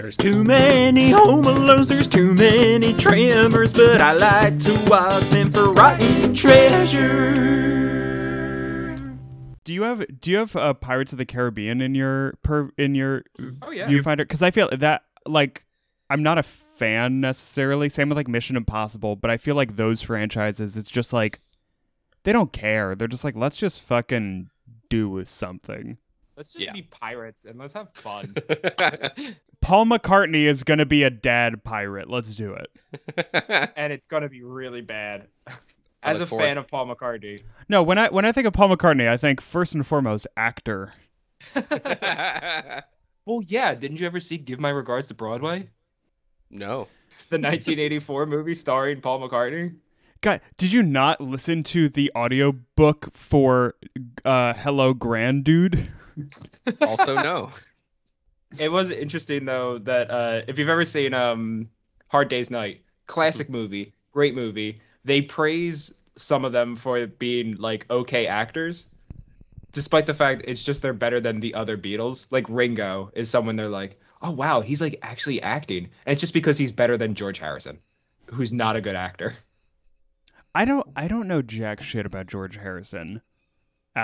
There's too many home alones, there's too many tremors, but I like to watch them for rotten treasure. Do you have do you have uh, Pirates of the Caribbean in your per in your Oh yeah. viewfinder? Because I feel that like I'm not a fan necessarily. Same with like Mission Impossible, but I feel like those franchises, it's just like they don't care. They're just like let's just fucking do something. Let's just Yeah. be pirates and let's have fun. Paul McCartney is gonna be a dad pirate. Let's do it. and it's gonna be really bad. As a forward- fan of Paul McCartney. No, when I when I think of Paul McCartney, I think first and foremost actor. Well, yeah. Didn't you ever see Give My Regards to Broadway? no. The 1984 movie starring Paul McCartney. God, did you not listen to the audiobook for uh Hello Grand Dude? Also no. It was interesting though that uh, if you've ever seen um, Hard Day's Night, classic movie, great movie. They praise some of them for being like okay actors, despite the fact it's just they're better than the other Beatles. Like Ringo is someone they're like, oh wow, he's like actually acting, and it's just because he's better than George Harrison, who's not a good actor. I don't I don't know jack shit about George Harrison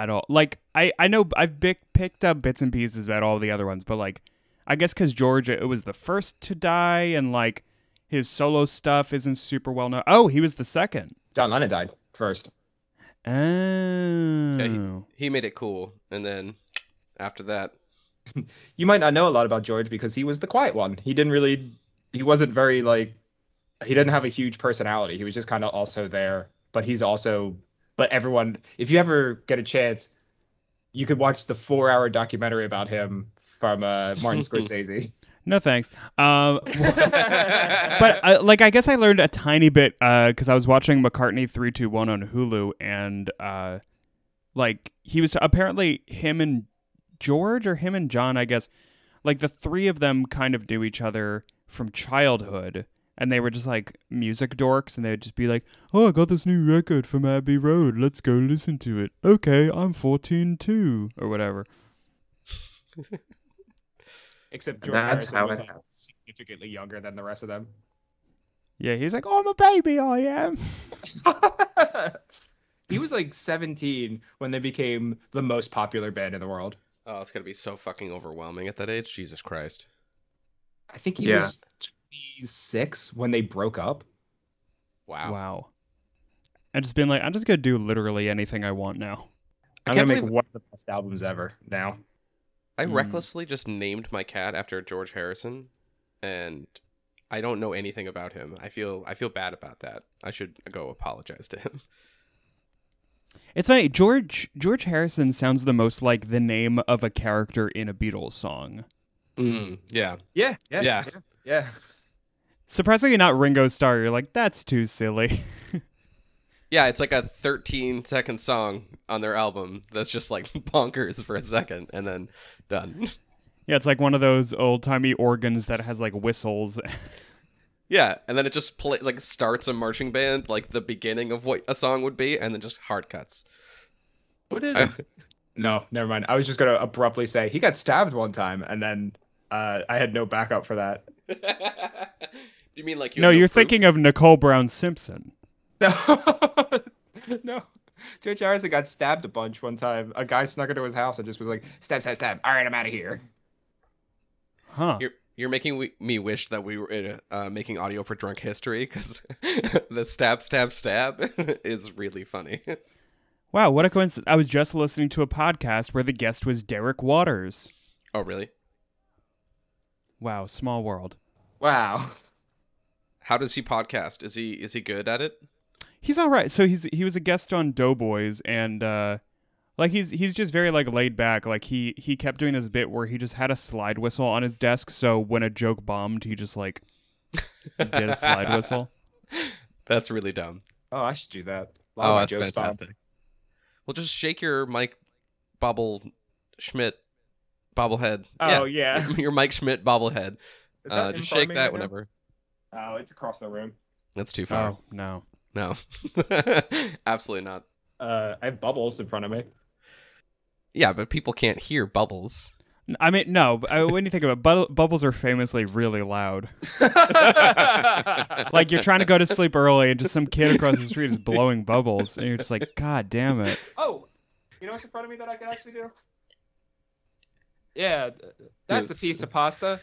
at all. Like I I know I've bic- picked up bits and pieces about all the other ones, but like I guess cuz George it was the first to die and like his solo stuff isn't super well known. Oh, he was the second. John Lennon died first. Oh. Yeah, he, he made it cool, and then after that, you might not know a lot about George because he was the quiet one. He didn't really, he wasn't very like, he didn't have a huge personality. He was just kind of also there, but he's also, but everyone, if you ever get a chance, you could watch the four-hour documentary about him from uh, Martin Scorsese. No thanks. Um, but uh, like I guess I learned a tiny bit because I was watching McCartney three two one on Hulu, and uh, like he was apparently him and George or him and John, I guess. Like the three of them kind of knew each other from childhood, and they were just like music dorks, and they'd just be like, "Oh, I got this new record from Abbey Road. Let's go listen to it." Okay, I'm fourteen too, or whatever. Except And George that's Harrison how was it like, significantly younger than the rest of them. Yeah, he's like, "Oh, I'm a baby. I am." he was like 17 when they became the most popular band in the world. oh, it's gonna be so fucking overwhelming at that age. Jesus Christ. I think he Yeah. was 26 when they broke up. Wow. Wow. And just being like, I'm just gonna do literally anything I want now. I I'm can't gonna make believe- one of the best albums ever now. I Mm. recklessly just named my cat after George Harrison, and I don't know anything about him. I feel I feel bad about that. I should go apologize to him. It's funny, George George Harrison sounds the most like the name of a character in a Beatles song. Mm, yeah. Yeah, yeah, Yeah. yeah. yeah. Surprisingly not Ringo Starr, you're like, that's too silly. Yeah, it's like a 13 second song on their album that's just like bonkers for a second and then done. yeah, it's like one of those old timey organs that has like whistles. Yeah, and then it just play like starts a marching band like the beginning of what a song would be and then just hard cuts. What did? no, never mind. I was just gonna abruptly say he got stabbed one time, and then uh, I had no backup for that. You mean like you no, have you're proof? thinking of Nicole Brown Simpson. No, no. George Harrison got stabbed a bunch one time. A guy snuck into his house and just was like, "Stab, stab, stab." All right, I'm out of here. Huh. You're you're making we, me wish that we were uh, making audio for Drunk History because the stab stab stab is really funny. Wow, what a coincidence. I was just listening to a podcast where the guest was Derek Waters. oh really? Wow, small world. Wow. How does he podcast? Is he is he good at it? He's all right. So he's he was a guest on Doughboys and uh like he's he's just very like laid back. Like he he kept doing this bit where he just had a slide whistle on his desk so when a joke bombed, he just like did a slide whistle. That's really dumb. Oh, I should do that. A lot of my bombed. Well, just shake your Mike Bobble Schmidt bobblehead. Oh yeah. Your, your Mike Schmidt bobblehead. Uh, just shake that right now? whenever. Oh, it's across the room. That's too far. Oh, no. No. Absolutely not. Uh, I have bubbles in front of me. Yeah, but people can't hear bubbles. I mean, no. uh, When you think about it, bu- bubbles are famously really loud. Like you're trying to go to sleep early, and just some kid across the street is blowing bubbles, and you're just like, God damn it! oh, you know what's in front of me that I can actually do? Yeah, that's Yes. a piece of pasta.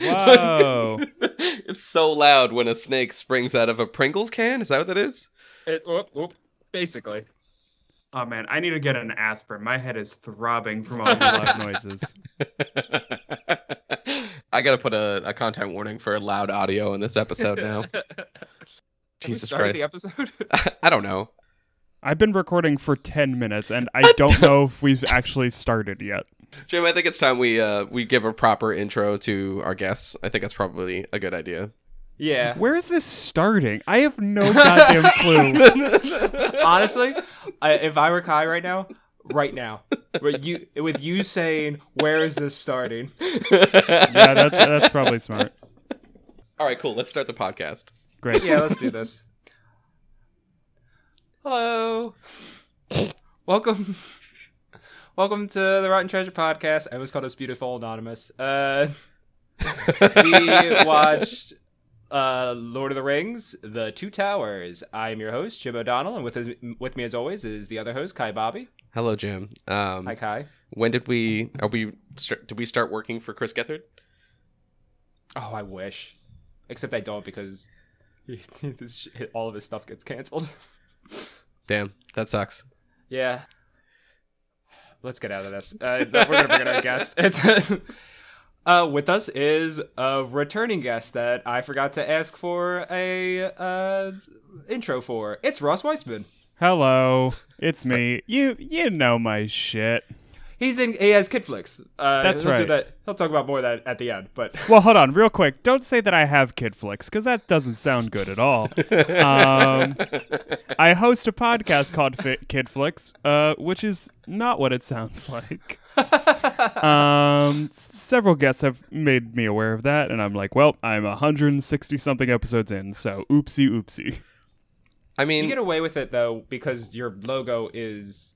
Whoa! it's so loud when a snake springs out of a Pringles can. Is that what that is? It, whoop, whoop, basically. Oh man, I need to get an aspirin. My head is throbbing from all All the the loud loud noises. I gotta put a, a content warning for loud audio in this episode now. Jesus Christ. the episode? I don't know. I've been recording for ten minutes, and I don't know if we've actually started yet. Jim, I think it's time we uh we give a proper intro to our guests. I think that's probably a good idea. Yeah. Where is this starting? I have no goddamn clue. Honestly, I, if I were Kai right now, right now, with you with you saying, "Where is this starting?" Yeah, that's that's probably smart. All right, cool. Let's start the podcast. Great. Yeah, let's do this. Hello. Welcome. Welcome to the Rotten Treasure podcast. I almost called us Beautiful Anonymous. Uh, we watched uh, Lord of the Rings: The Two Towers. I am your host, Jim O'Donnell, and with with me as always is the other host, Kai Bobby. Hello, Jim. Um, Hi, Kai. when did we are we did we start working for Chris Gethard? Oh, I wish. Except I don't because all of his stuff gets canceled. Damn, that sucks. Yeah. Let's get out of this. Uh, we're gonna bring in our guest. It's uh, with us is a returning guest that I forgot to ask for a uh, intro for. It's Ross Weitzman. Hello, it's me. You you know my shit. He's in. He has Kid Flicks. Uh, That's he'll Do right. that. He'll talk about more of that at the end. But Well, hold on, real quick. Don't say that I have kid flicks because that doesn't sound good at all. Um, I host a podcast called Fi- Kid Flicks, uh, which is not what it sounds like. um, several guests have made me aware of that, and I'm like, well, I'm 160 something episodes in, so oopsie oopsie. I mean, you get away with it though because your logo is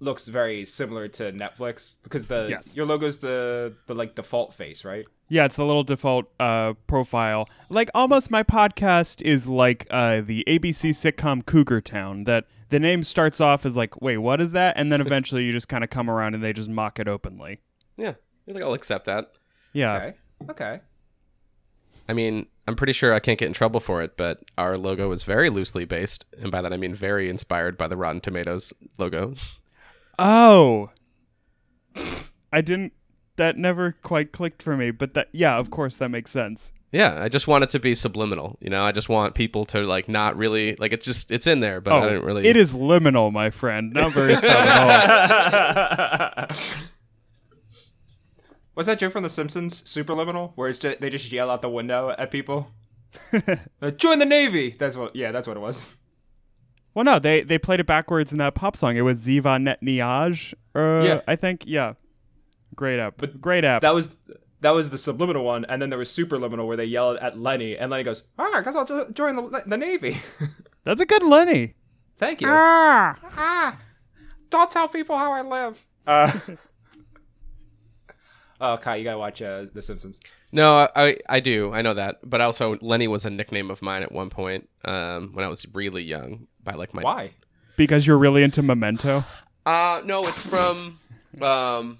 looks very similar to Netflix because the Yes. your logo's the the like default face, right? Yeah, it's the little default uh, profile. Like almost my podcast is like uh, the ABC sitcom Cougar Town. That the name starts off as like, wait, what is that? And then eventually you just kind of come around and they just mock it openly. yeah, I think I'll accept that. Yeah. Okay. Okay. I mean, I'm pretty sure I can't get in trouble for it, but our logo is very loosely based, and by that I mean very inspired by the Rotten Tomatoes logo. Oh, I didn't. That never quite clicked for me. But that, yeah, of course, that makes sense. Yeah, I just want it to be subliminal. You know, I just want people to like not really like it's just it's in there, but Oh, I didn't really. it is liminal, my friend. Not very subtle. Was that joke from The Simpsons, Superliminal, where it's just, they just yell out the window at people? Uh, Join the Navy. That's what. Yeah, that's what it was. Well, no, they they played it backwards in that pop song. It was Ziva Net Niage. Uh, Yeah. I think. Yeah. Great app. But great app. That was that was the subliminal one, and then there was Superliminal where they yell at Lenny, and Lenny goes, "Ah, I guess I'll jo- join the, the Navy." That's a good Lenny. Thank you. Ah. Ah, don't tell people how I live. Uh, oh, Kai, you gotta watch uh, The Simpsons. No, I I do I know that, but also Lenny was a nickname of mine at one point um, when I was really young by like my Why? Because you're really into Memento. Uh no, it's from um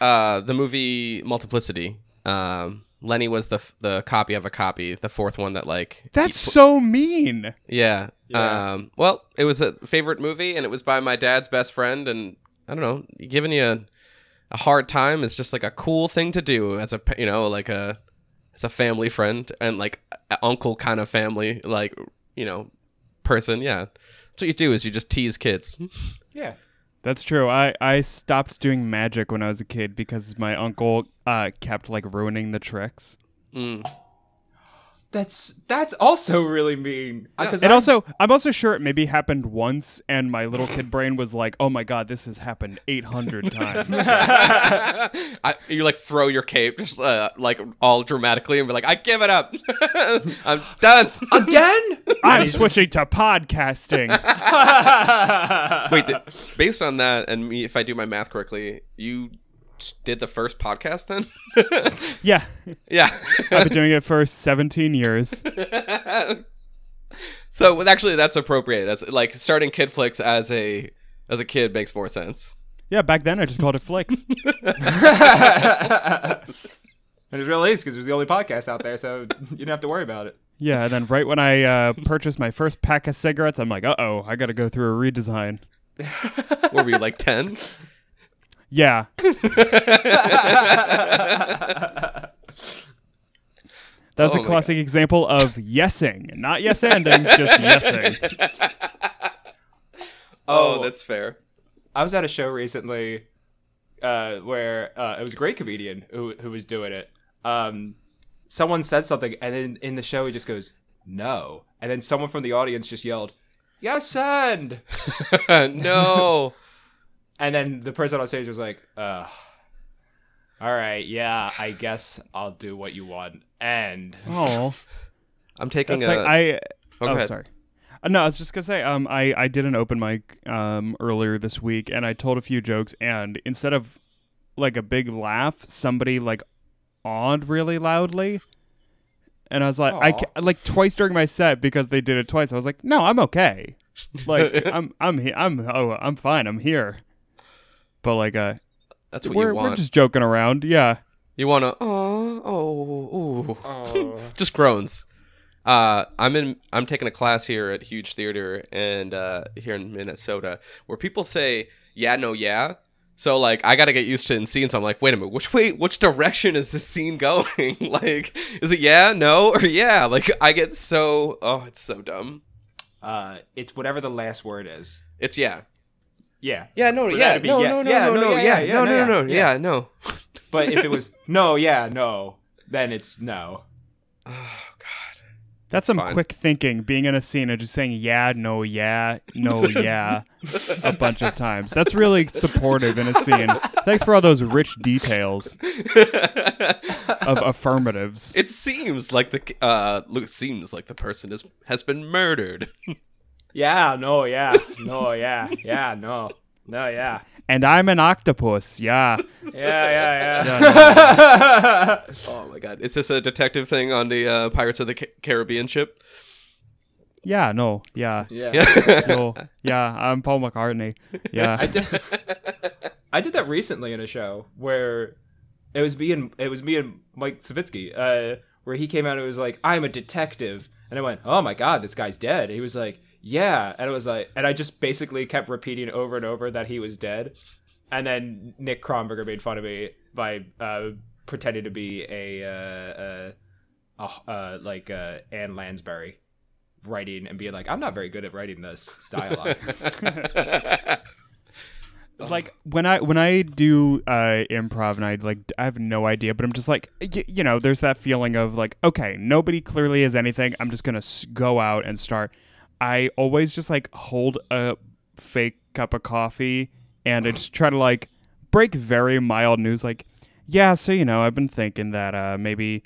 uh the movie Multiplicity. Um Lenny was the f- the copy of a copy, the fourth one that like That's he- so mean. yeah. Yeah. Um well, it was a favorite movie and it was by my dad's best friend and I don't know, giving you a, a hard time is just like a cool thing to do as a you know, like a as a family friend and like uncle kind of family like, you know, person, yeah. That's what you do is you just tease kids. Yeah. That's true. I, I stopped doing magic when I was a kid because my uncle uh, kept like ruining the tricks. Mm. That's that's also really mean. 'cause And I- also, I'm also sure it maybe happened once, and my little kid brain was like, "Oh my god, this has happened 800 times." I, you like throw your cape just uh, like all dramatically and be like, I give it up. I'm done. again. I'm switching to podcasting. Wait, th- based on that, and me, if I do my math correctly, you s- did the first podcast then? Yeah, yeah. I've been doing it for 17 years. so actually, that's appropriate. That's like starting Kid Flicks as a as a kid makes more sense. Yeah, back then I just called it Flicks. And it's really is because it was the only podcast out there, so you didn't have to worry about it. Yeah, and then right when I uh, purchased my first pack of cigarettes, I'm like, "Uh oh, I got to go through a redesign." Were we like ten? Yeah, that's Oh a my classic example of yesing, not yes ending, just yesing. Oh, that's fair. I was at a show recently uh, where uh, it was a great comedian who who was doing it. Um, someone said something, and then in the show he just goes no, and then someone from the audience just yelled yes and, no. And then the person on stage was like, uh, all right, yeah, I guess I'll do what you want, and Oh, I'm taking that's a. like I. Oh, Oh, go ahead. sorry. Uh, no, I was just gonna say. Um, I I did an open mic um earlier this week, and I told a few jokes, and instead of like a big laugh, somebody like awed really loudly. And I was like, I ca- like twice during my set because they did it twice. I was like, no, I'm okay. Like I'm I'm he- I'm oh I'm fine. I'm here. But like uh, That's what we're you want. we're just joking around. Yeah. You want to? Oh, oh, ooh. oh, just groans. Uh, I'm in. I'm taking a class here at Huge Theater and uh, here in Minnesota where people say yeah, no, yeah. So like I got to get used to in scenes. I'm like, wait a minute, which way, which direction is this scene going? like, is it yeah, no, or yeah? Like I get so oh, it's so dumb. uh, it's whatever the last word is. It's yeah. Yeah, Yeah, no, yeah, be no, yeah. no, no, Yeah, no, no, no, yeah, yeah, yeah, no, yeah, no, no, no, yeah. yeah, no. but if it was no, yeah, no, then it's no. Oh God. That's some Fine. quick thinking, being in a scene and just saying yeah, no, yeah, no, yeah, a bunch of times. That's really supportive in a scene. Thanks for all those rich details of affirmatives. It seems like the uh, look seems like the person is has been murdered. Yeah, no, yeah, no, yeah, yeah, no, no, yeah, And I'm an octopus, yeah. yeah, yeah, Yeah, yeah. Oh my god! Is this a detective thing on the uh, Pirates of the Ca- Caribbean ship? Yeah, no, yeah. yeah. Yeah. No, yeah, I'm Paul McCartney. Yeah. I Yeah. did, I did that recently in a show where it was me and it was me and Mike Savitsky, uh, where he came out and was like, "I'm a detective," and I went, "Oh my god, this guy's dead." He was like, "Yeah," and it was like, and I just basically kept repeating over and over that he was dead, and then Nick Kronberger made fun of me by uh, pretending to be a, uh, uh, uh, uh, like uh, Anne Lansbury writing and being like, "I'm not very good at writing this dialogue." like when I when I do uh improv and I like I have no idea, but I'm just like y- you know, there's that feeling of like okay, nobody clearly has anything. I'm just gonna s- go out and start. I always just like hold a fake cup of coffee and I just try to like break very mild news, like yeah, so you know, I've been thinking that uh maybe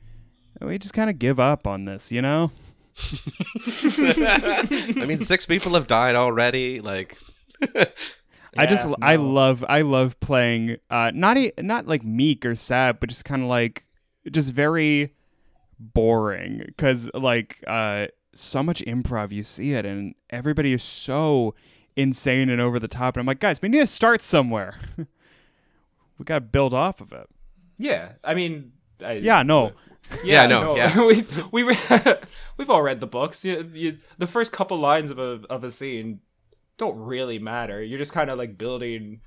we just kind of give up on this, you know? I mean, six people have died already. Like, I just Yeah, I love I love playing uh not e- not like meek or sad but just kind of like just very boring cuz like uh so much improv you see it and everybody is so insane and over the top and I'm like guys we need to start somewhere. we got to build off of it. Yeah, I mean, I, Yeah, no. Yeah, no, yeah. we we re- we've all read the books. You, you, the first couple lines of a of a scene don't really matter. You're just kind of like building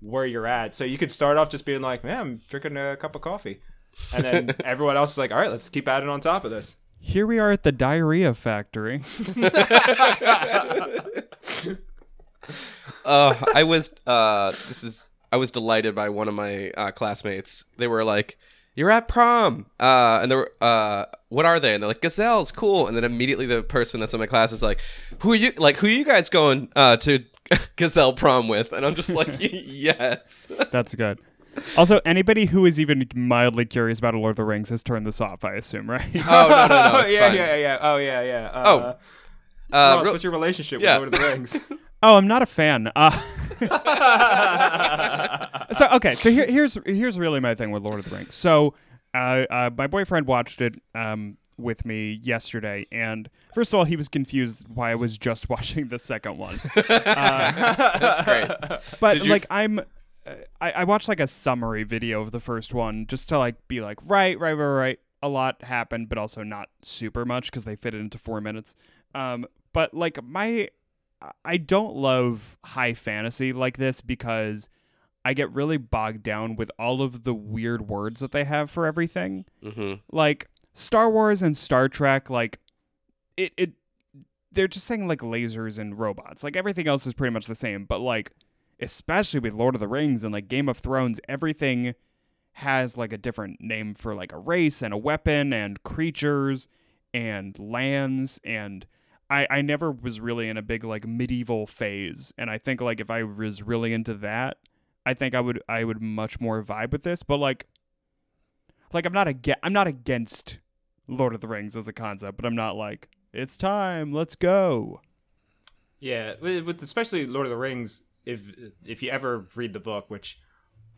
where you're at. So you could start off just being like, "Man, I'm drinking a cup of coffee," and then everyone else is like, "All right, let's keep adding on top of this." Here we are at the diarrhea factory. uh, I was uh, this is I was delighted by one of my uh, classmates. They were like, you're at prom. Uh, and they're, uh, what are they? And they're like, gazelles, cool. And then immediately the person that's in my class is like, who are you, like, who are you guys going, uh, to gazelle prom with? And I'm just like, yes. That's good. Also, anybody who is even mildly curious about Lord of the Rings has turned this off, I assume, right? oh, no, no, no. It's yeah, fine. yeah, yeah. Oh, yeah, yeah. Uh, Oh, Ross, Uh, real- what's your relationship yeah. with Lord of the Rings? oh, I'm not a fan. Uh, so okay, so here, here's here's really my thing with Lord of the Rings. So, uh, uh, my boyfriend watched it um, with me yesterday, and first of all, he was confused why I was just watching the second one. Uh, That's great. but Did you- like I'm, I, I watched like a summary video of the first one just to like be like right, right, right, right. A lot happened, but also not super much because they fit it into four minutes. Um, but like my, I don't love high fantasy like this because I get really bogged down with all of the weird words that they have for everything hmm like Star Wars and Star Trek, like it it they're just saying like lasers and robots. Like everything else is pretty much the same, but like especially with Lord of the Rings and like Game of Thrones, everything has like a different name for like a race and a weapon and creatures and lands and I, I never was really in a big like medieval phase and I think like if I was really into that I think I would I would much more vibe with this but like like I'm not aga- I'm not against Lord of the Rings as a concept, but I'm not like it's time, let's go. Yeah, with especially Lord of the Rings. If if you ever read the book, which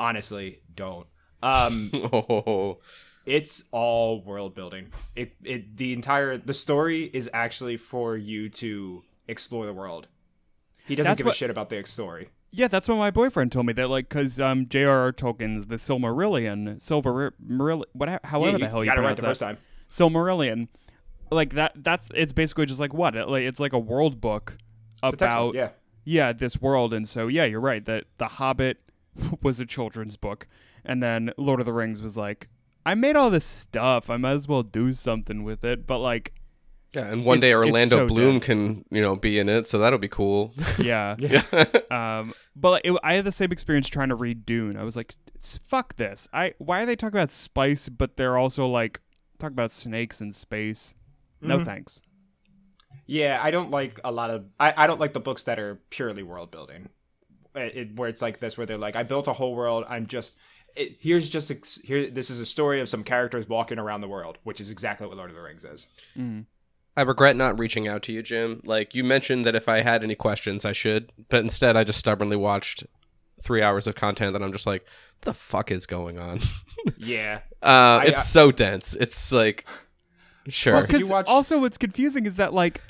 honestly don't, um, Oh, it's all world building. It it the entire the story is actually for you to explore the world. He doesn't That's give a shit about the story. Yeah, that's what my boyfriend told me that like cuz um J.R.R. Tolkien's The Silmarillion, Silver Marillion, whatever however Yeah, the hell you got it right the that. first time. Silmarillion. Like that that's it's basically just like what? It, like it's like a world book It's a textbook, about yeah. Yeah, this world. And so, yeah, you're right that The Hobbit was a children's book. And then Lord of the Rings was like, I made all this stuff. I might as well do something with it. But, like, yeah. And one day It's- it's Orlando so Bloom dense. can, you know, be in it, so that'll be cool. yeah. yeah. um, but it, I had the same experience trying to read Dune. I was like, fuck this. I Why are they talking about spice, but they're also, like, talking about snakes in space? No Mhm. thanks. Yeah, I don't like a lot of. I, I don't like the books that are purely world building, it, it- where it's like this, where they're like, I built a whole world. I'm just. It, here's just ex- here. This is a story of some characters walking around the world, which is exactly what Lord of the Rings is. Mm. I regret not reaching out to you, Jim. Like you mentioned that if I had any questions, I should, but instead I just stubbornly watched three hours of content that I'm just like, the fuck is going on? Yeah, Uh, I- it's I- so dense. It's like, sure. Well, because watch- also what's confusing is that like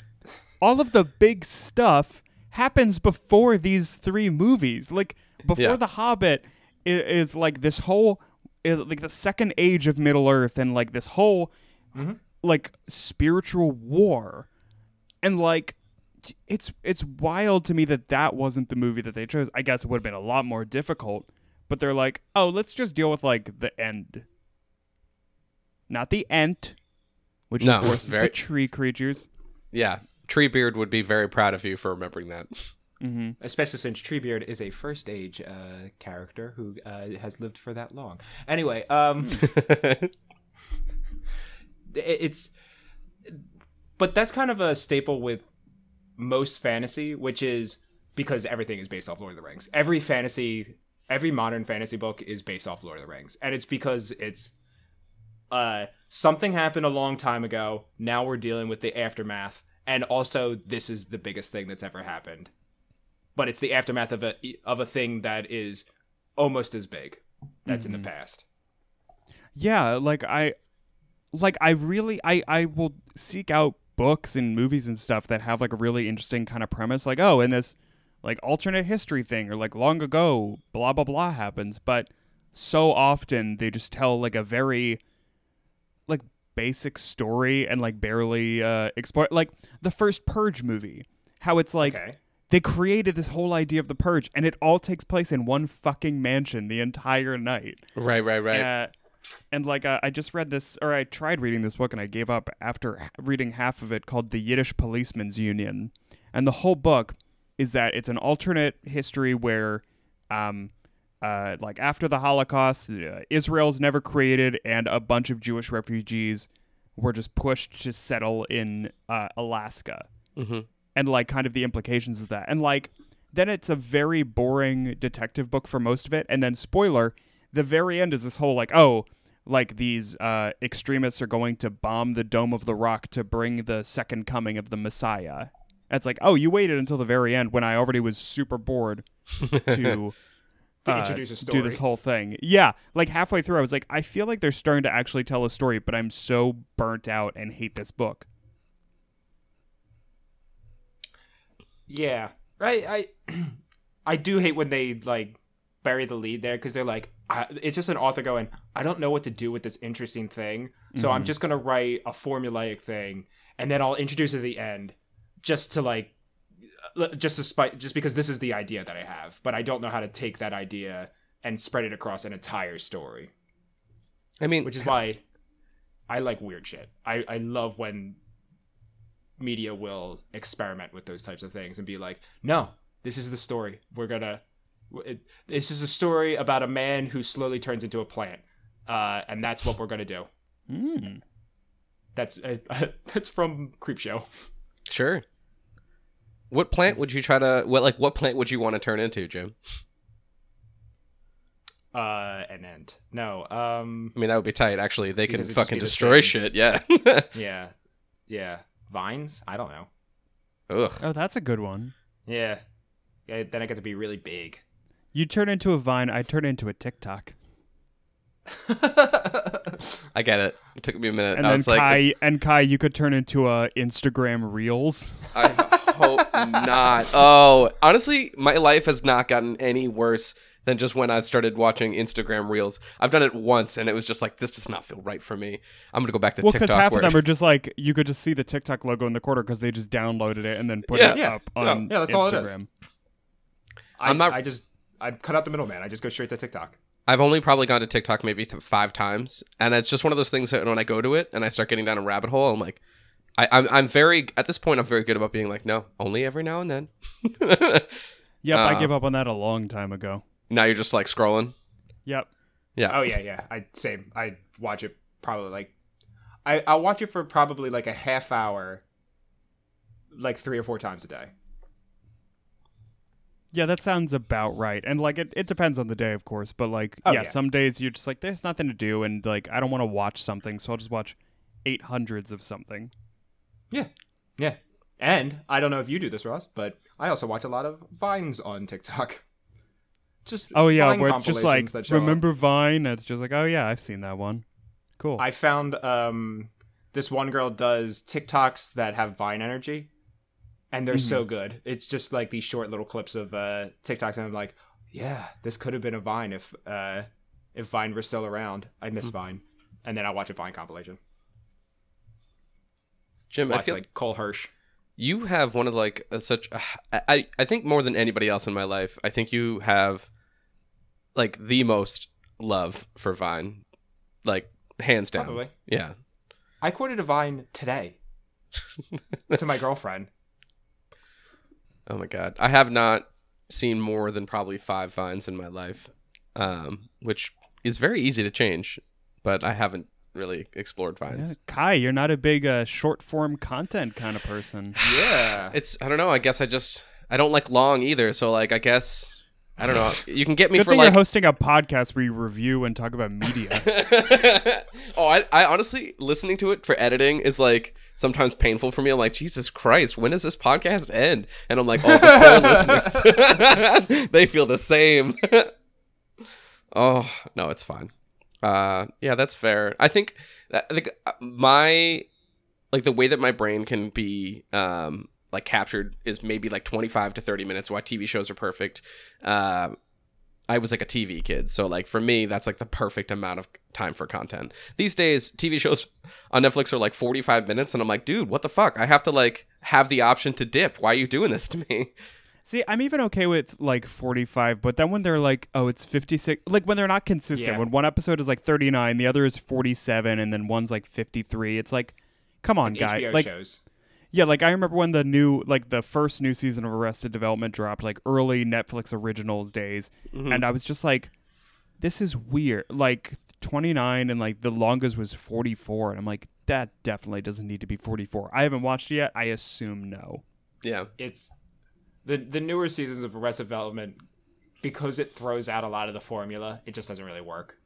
all of the big stuff happens before these three movies. Like before Yeah. The Hobbit is, is like this whole is like the second age of Middle Earth and like this whole Mhm. like spiritual war, and like it's it's wild to me that that wasn't the movie that they chose. I guess it would have been a lot more difficult, but they're like, oh, let's just deal with like the end, not the ent, which No, of course is very- the tree creatures. yeah, Treebeard would be very proud of you for remembering that. hmm especially since Treebeard is a first age uh, character who uh, has lived for that long. Anyway, um, it- it's but that's kind of a staple with most fantasy which is because everything is based off lord of the rings. Every fantasy every modern fantasy book is based off lord of the rings. And it's because it's uh something happened a long time ago. Now we're dealing with the aftermath and also this is the biggest thing that's ever happened but it's the aftermath of a of a thing that is almost as big that's in the mm-hmm. past Yeah, like I, like I really, I I will seek out books and movies and stuff that have like a really interesting kind of premise. Like, oh, in this like alternate history thing, or like long ago, blah blah blah happens. But so often they just tell like a very like basic story and like barely uh explore like the first Purge movie. How it's like okay they created this whole idea of the purge and it all takes place in one fucking mansion the entire night right, right, right. uh, and like uh, i just read this or i tried reading this book and i gave up after reading half of it called the yiddish policeman's union and the whole book is that it's an alternate history where um uh, like after the Holocaust, uh, Israel's never created, and a bunch of Jewish refugees were just pushed to settle in uh, Alaska, hmm and like kind of the implications of that, and like then it's a very boring detective book for most of it, and then spoiler, the very end is this whole like oh. Like these uh, extremists are going to bomb the Dome of the Rock to bring the second coming of the Messiah. And it's like, oh, you waited until the very end when I already was super bored to To uh, introduce a do this whole thing. Yeah, like halfway through, I was like, I feel like they're starting to actually tell a story, but I'm so burnt out and hate this book. Yeah, right. I I do hate when they like bury the lead there because they're like, I, it's just an author going, I don't know what to do with this interesting thing, so I'm Mhm. just gonna write a formulaic thing, and then I'll introduce it at the end, just to like, just to spite, just because this is the idea that I have, but I don't know how to take that idea and spread it across an entire story, I mean, which is why I like weird shit. I I love when media will experiment with those types of things and be like, no, this is the story. We're gonna. It, this is a story about a man who slowly turns into a plant, uh, and that's what we're gonna do. Mm. That's uh, that's from Creepshow. sure. What plant would you try to? What like what plant would you want to turn into, Jim? Uh, an ent. No. Um. I mean, that would be tight. Actually, they can Because it'd just fucking destroy shit. Yeah. Yeah. Yeah. Vines. I don't know. Ugh. Oh, that's a good one. Yeah. yeah then I get to be really big. You turn into a vine, I turn into a TikTok, I get it. It took me a minute. and I then was like, Kai and Kai, you could turn into a Instagram Reels. I hope not. Oh, honestly, my life has not gotten any worse than just when I started watching Instagram Reels. I've done it once, and it was just like, this does not feel right for me. I'm gonna go back to Well, because half where- of them are just like you could just see the TikTok logo in the corner because they just downloaded it and then put Yeah. it Yeah. up Yeah. on Yeah, that's all it is. I, I'm not- I just I cut out the middleman. I just go straight to TikTok. I've only probably gone to TikTok maybe five times, and it's just one of those things that when I go to it and I start getting down a rabbit hole, I'm like, I, I'm I'm very at this point I'm very good about being like, no, only every now and then. Yep, I Uh, gave up on that a long time ago. now you're just like scrolling. Yep. Yeah. Oh yeah, yeah. I same. I watch it probably like I I'll watch it for probably like a half hour, like three or four times a day. Yeah, that sounds about right. And like it, it depends on the day, of course. But like, Oh, yeah, yeah. some days you're just like, there's nothing to do, and like, I don't want to watch something, so I'll just watch eight hundreds of something. Yeah, yeah. And I don't know if you do this, Ross, but I also watch a lot of vines on TikTok. Just Oh yeah, where it's just like, show up. remember Vine? It's just like, oh yeah, I've seen that one. Cool. I found um this one girl does TikToks that have Vine energy, and they're Mm-hmm. so good. It's just like these short little clips of uh TikToks, and I'm like, yeah, this could have been a Vine if uh if Vine were still around. I miss Mm-hmm. Vine, and then I watch a Vine compilation. Jim, I feel like Cole Hirsch. you have one of like a, such I, I I think more than anybody else in my life i think you have like the most love for vine like hands down Probably. yeah I quoted a Vine today to my girlfriend. oh my god i have not seen more than probably five vines in my life um which is very easy to change but i haven't really explored vines Yeah, Kai, you're not a big uh, short form content kind of person. Yeah. it's i don't know i guess i just i don't like long either so like i guess i don't know you can get me Good for thing like you're hosting a podcast where you review and talk about media. oh, I, I honestly listening to it for editing is like sometimes painful for me. I'm like, Jesus Christ, when does this podcast end? And I'm like, oh, the listeners, they feel the same. oh no, it's fine. Uh, yeah, that's fair. I think I think uh, my like the way that my brain can be um like captured is maybe like 25 to 30 minutes why tv shows are perfect uh I was like a TV kid, so like for me, that's like the perfect amount of time for content. These days, TV shows on Netflix are like 45 minutes, and I'm like, dude, what the fuck? I have to like have the option to dip. Why are you doing this to me? See, I'm even okay with like 45, but then when they're like, oh, it's 56, like when they're not consistent, Yeah. when one episode is like 39, the other is 47, and then one's like 53, it's like, come on, guy. HBO Like, shows. Yeah, like I remember when the new, like the first new season of Arrested Development dropped, like early Netflix originals days, mm-hmm. and I was just like, "This is weird." Like 29, and like the longest was 44, and I'm like, "That definitely doesn't need to be 44." I haven't watched it yet. I assume no. Yeah. it's the the newer seasons of Arrested Development because it throws out a lot of the formula. It just doesn't really work.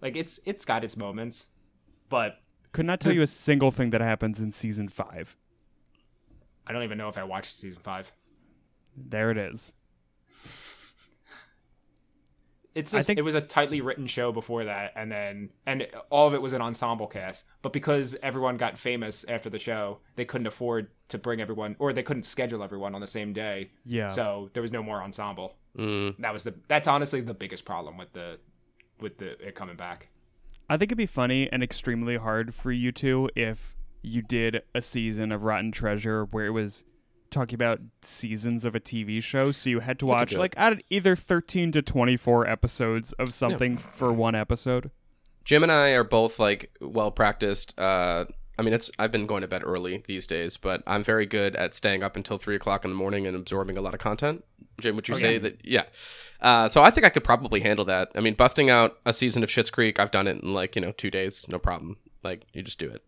Like it's it's got its moments, but Could not tell you a single thing that happens in season five. I don't even know if I watched season five. There it is. It's I just, think- it was a tightly written show before that, and then and all of it was an ensemble cast. But because everyone got famous after the show, they couldn't afford to bring everyone, or they couldn't schedule everyone on the same day. Yeah. So there was no more ensemble. Mm. That was the that's honestly the biggest problem with the with the it coming back. I think it'd be funny and extremely hard for you two if you did a season of Rotten Treasure where it was talking about seasons of a TV show. So you had to watch like out either 13 to 24 episodes of something for one episode. Jim and I are both like well practiced. Uh, I mean, it's I've been going to bed early these days, but I'm very good at staying up until three o'clock in the morning and absorbing a lot of content. Jim, would you say that? Yeah. Uh, so I think I could probably handle that. I mean, busting out a season of Schitt's Creek, I've done it in like you know two days, no problem. Like you just do it.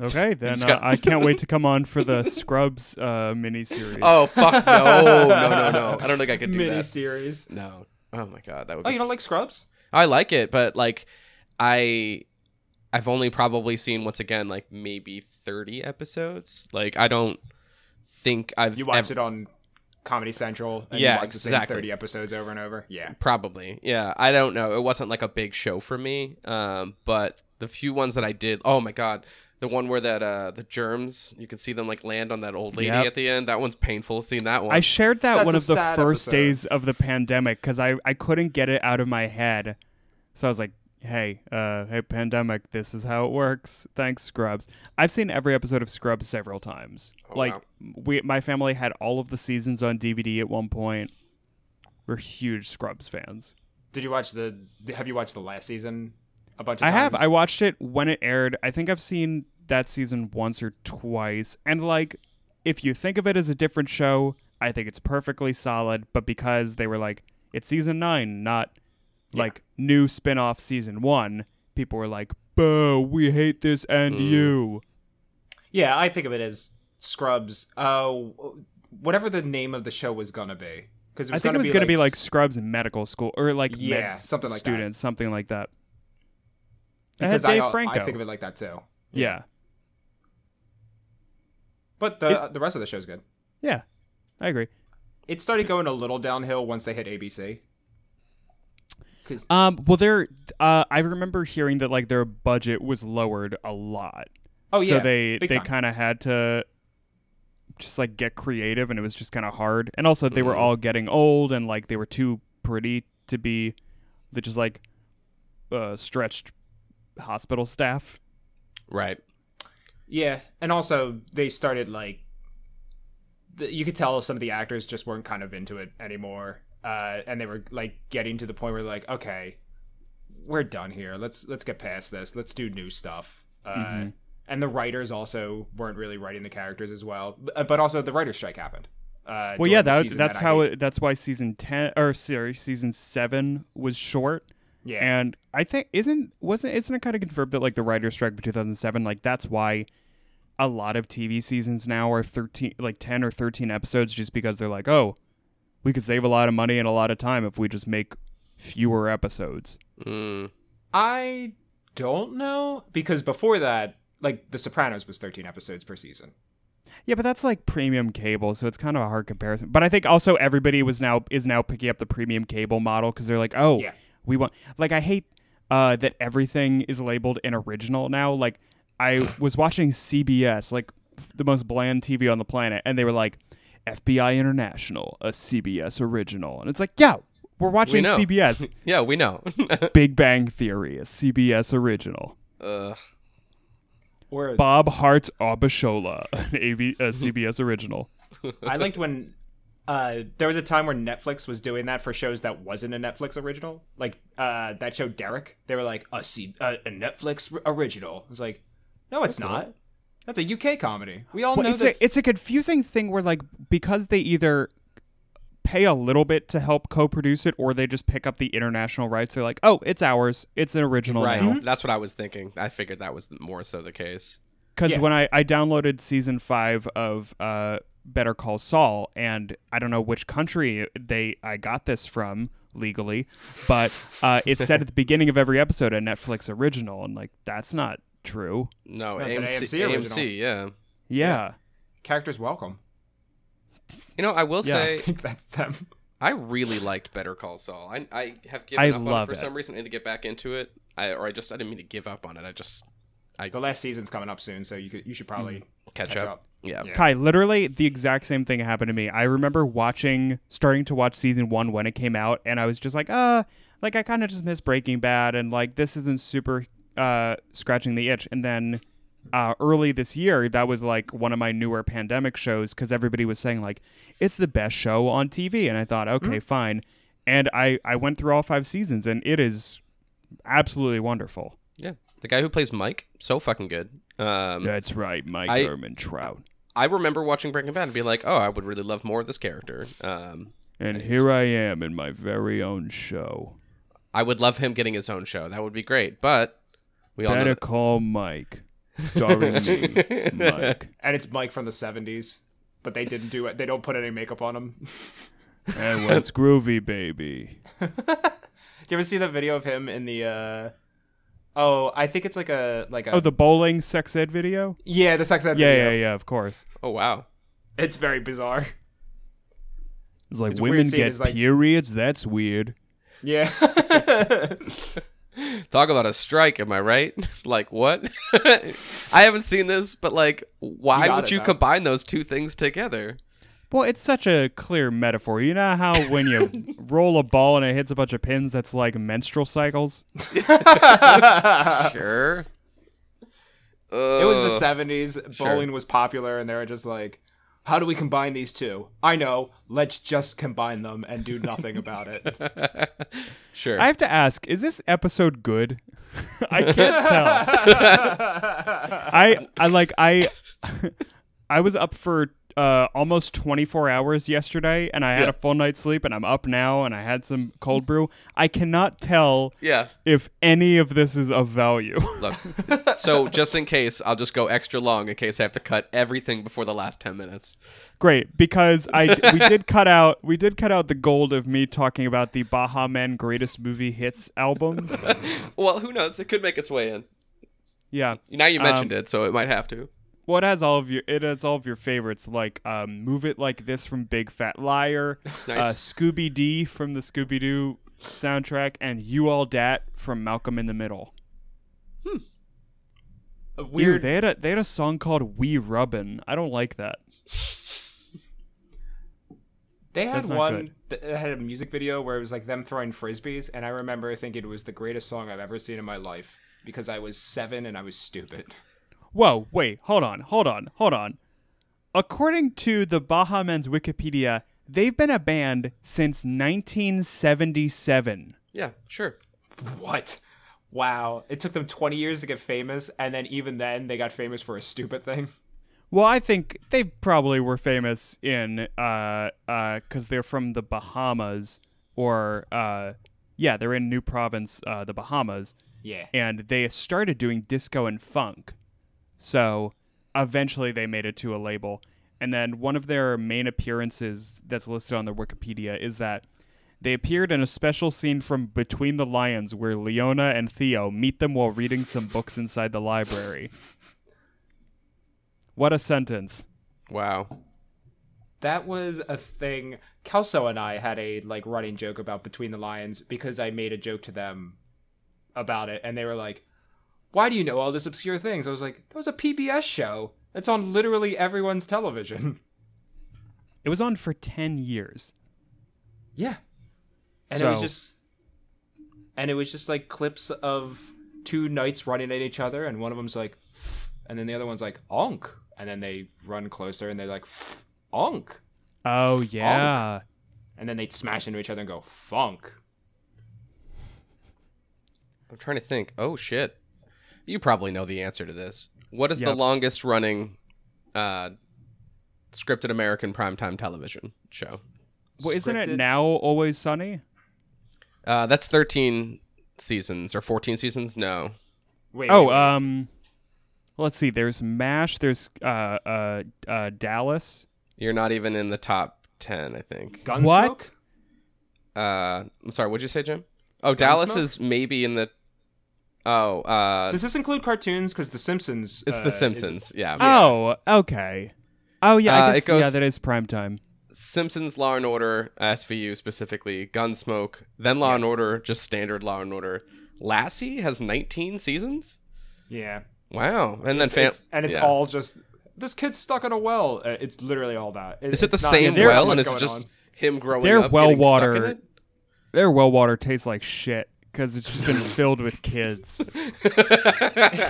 Okay, then uh, got- I can't wait to come on for the Scrubs uh, miniseries. Oh fuck no, no, no, no! I don't think I could do Mini that. series. No. Oh my god, that would. Oh, be you don't s- like Scrubs? I like it, but like I I've only probably seen once again like maybe 30 episodes. Like I don't think I've You watched ev- it on Comedy Central. And Yeah, you watched the same exactly. thirty episodes over and over. Yeah. probably. Yeah, I don't know. It wasn't like a big show for me. Um but the few ones that I did, oh my god, the one where that uh the germs, you can see them like land on that old lady Yep. at the end. That one's painful seeing that one. I shared that That's one of the first episode. days of the pandemic because I, I couldn't get it out of my head. So I was like, hey, uh, hey, pandemic, this is how it works. Thanks, Scrubs. I've seen every episode of Scrubs several times. Oh, like, wow. we, my family had all of the seasons on DVD at one point. We're huge Scrubs fans. Did you watch the? Have you watched the last season? A bunch of I times. have. I watched it when it aired. I think I've seen that season once or twice. And like, if you think of it as a different show, I think it's perfectly solid. But because they were like, it's season nine, not like new spin off season one, people were like, boo, we hate this and Mm. you. Yeah, I think of it as Scrubs. Uh, whatever the name of the show was gonna be, because I think it was going to be like Scrubs medical school or like Yeah, med something like that. students, something like that. It because I, Dave I think of it like that too. yeah. But the the rest of the show's good. Yeah. I agree. It started going a little downhill once they hit ABC. Um, well, there. Uh, I remember hearing that like their budget was lowered a lot. oh yeah. so they big they kind of had to just like get creative, and it was just kind of hard. And also, they were Mhm. all getting old, and like they were too pretty to be the just like uh, stretched hospital staff. right. Yeah, and also they started like the, you could tell some of the actors just weren't kind of into it anymore, uh, and they were like getting to the point where like, okay, we're done here. Let's let's get past this. Let's do new stuff. Uh, Mm-hmm. And the writers also weren't really writing the characters as well, but, but also the writer's strike happened. Uh, Well, yeah, that that's that how it. That's why season ten or sorry, season seven was short. Yeah, And I think isn't wasn't isn't it kind of confirmed that like the writer's strike of 2007 like that's why a lot of TV seasons now are 13 like 10 or 13 episodes just because they're like, "Oh, we could save a lot of money and a lot of time if we just make fewer episodes." Mm. I don't know because before that, like The Sopranos was 13 episodes per season. Yeah, but that's like premium cable, so it's kind of a hard comparison. But I think also everybody was now is now picking up the premium cable model cuz they're like, "Oh, Yeah. we want like I hate uh that everything is labeled an original now. Like I was watching CBS, like the most bland TV on the planet, and they were like FBI International, a CBS original. And it's like, "Yeah, we're watching know. CBS. Yeah, we know. Big Bang Theory, a CBS original. Ugh. Or Bob Hearts Abishola, an AV, a CBS original. I liked when uh, there was a time where Netflix was doing that for shows that wasn't a Netflix original. Like uh, that show Derek, they were like a, C- uh, a Netflix original. I was like, no, it's not. That's a UK comedy. We all Well, know it's that's a it's a confusing thing where like because they either pay a little bit to help co-produce it or they just pick up the international rights. They're like, oh, it's ours. It's an original Right. now. That's what I was thinking. I figured that was more so the case. Because Yeah. when I, I downloaded season five of uh, Better Call Saul, and I don't know which country they I got this from legally, but uh, it said at the beginning of every episode a Netflix original, and like that's not true. No, That's an AMC, AMC original. AMC, yeah. Yeah, characters welcome. You know, I will Yeah. I think that's them. I really liked Better Call Saul. I I have given I up on love it for it. some reason and to get back into it. I or I just I didn't mean to give up on it. I just The last season's coming up soon, so you could you should probably catch, Catch up. up. Yeah. Yeah. Kai, literally the exact same thing happened to me. I remember watching, starting to watch season one when it came out, and I was just like, uh, like I kind of just miss Breaking Bad, and like this isn't super uh scratching the itch. And then uh early this year, that was like one of my newer pandemic shows because everybody was saying like it's the best show on TV, and I thought, okay, fine. And I I went through all five seasons, and it is absolutely wonderful. Yeah. The guy who plays Mike, so fucking good. Um That's right, Mike I- Trout. I remember watching Breaking Bad and being like, "Oh, I would really love more of this character." Um And here I am in my very own show. I would love him getting his own show. That would be great. But we all Better know call Mike, starring me, Mike. and it's Mike from the '70s, but they didn't do it. They don't put any makeup on him. And what's groovy, baby? Do you ever see that video of him in the? uh Oh, I think it's like a like a. Oh, the bowling sex ed video. yeah, the sex ed Yeah, video. yeah, yeah. Of course. Oh wow. It's very bizarre. It's like It's women get his, like- periods. That's weird. Yeah. Talk about a strike, am I right? like what? I haven't seen this, but like why You would you though. combine those two things together? Well, it's such a clear metaphor. You know how when you roll a ball and it hits a bunch of pins, that's like menstrual cycles. Sure. It was the uh, 70s. Sure. Bowling was popular, and they were just like, how do we combine these two? I know. Let's just combine them and do nothing about it. sure. I have to ask: Is this episode good? I can't tell. I I like I I was up for uh, almost 24 hours yesterday, and I had Yeah. a full night's sleep, and I'm up now, and I had some cold brew. I cannot tell yeah. if any of this is of value. Look. so just in case, I'll just go extra long in case I have to cut everything before the last 10 minutes. Great, because I we did cut out we did cut out the gold of me talking about the Baha Men Greatest Movie Hits album. Well, who knows? It could make its way in. Yeah. Now you mentioned Um, it, so it might have to. Well, it has all of your it has all of your favorites like um, "Move It Like This" from Big Fat Liar, Nice. uh, Scooby D from the Scooby Doo soundtrack, and "You All Dat" from Malcolm in the Middle. A Ew, weird. they had a they had a song called "We Rubbin." I don't like that. They had one that had a music video where it was like them throwing frisbees, and I remember thinking it was the greatest song I've ever seen in my life because I was seven and I was stupid. Whoa, wait, hold on, hold on, hold on. According to the Baha Men's Wikipedia, they've been a band since 1977. Yeah, sure. What? Wow! It took them 20 years to get famous, and then even then, they got famous for a stupid thing. Well, I think they probably were famous in uh uh cuz they're from the Bahamas or uh yeah, they're in New Providence, uh the Bahamas, Yeah. and they started doing disco and funk. So, eventually they made it to a label. And then one of their main appearances that's listed on their Wikipedia is that they appeared in a special scene from Between the Lions where Leona and Theo meet them while reading some books inside the library. What a sentence. Wow. That was a thing. Kelso and I had a like running joke about Between the Lions because I made a joke to them about it, and they were like, "Why do you know all this obscure things?" I was like, "That was a PBS show. It's on literally everyone's television." It was on for 10 years. yeah, and it was just, and it was just like clips of two knights running at each other, and one of them's like, and then the other one's like, "Onk," and then they run closer, and they're like, "Onk." Oh, yeah. and then they'd smash into each other and go funk. I'm trying to think. Oh shit. You probably know the answer to this. What is the longest running uh, scripted American primetime television show? Well, isn't it now Always Sunny? Uh, that's 13 seasons or 14 seasons? No. Wait. Oh, wait, wait. um, let's see. There's Mash. There's uh, uh, uh, Dallas. You're not even in the top 10, I think. Gunsmoke? What? Uh, I'm sorry, what'd you say, Jim? Oh, Dallas is maybe in the. Oh, uh, Does this include cartoons? Because The Simpsons. it's uh, The is- Simpsons. Yeah. Oh, okay. Oh yeah, Uh, I it guess goes- yeah, that is prime time. Simpsons Law and Order, SVU specifically, Gunsmoke, then Law Yeah. and Order, just standard Law and Order. Lassie has 19 seasons? Yeah. Wow. And then fam- It's- and it's yeah. all just this kid's stuck in a well. Uh, It's literally all that. It- Is it the same even well and it's just on. him growing Their up well getting stuck in water- it? Their well water tastes like shit because it's just been filled with kids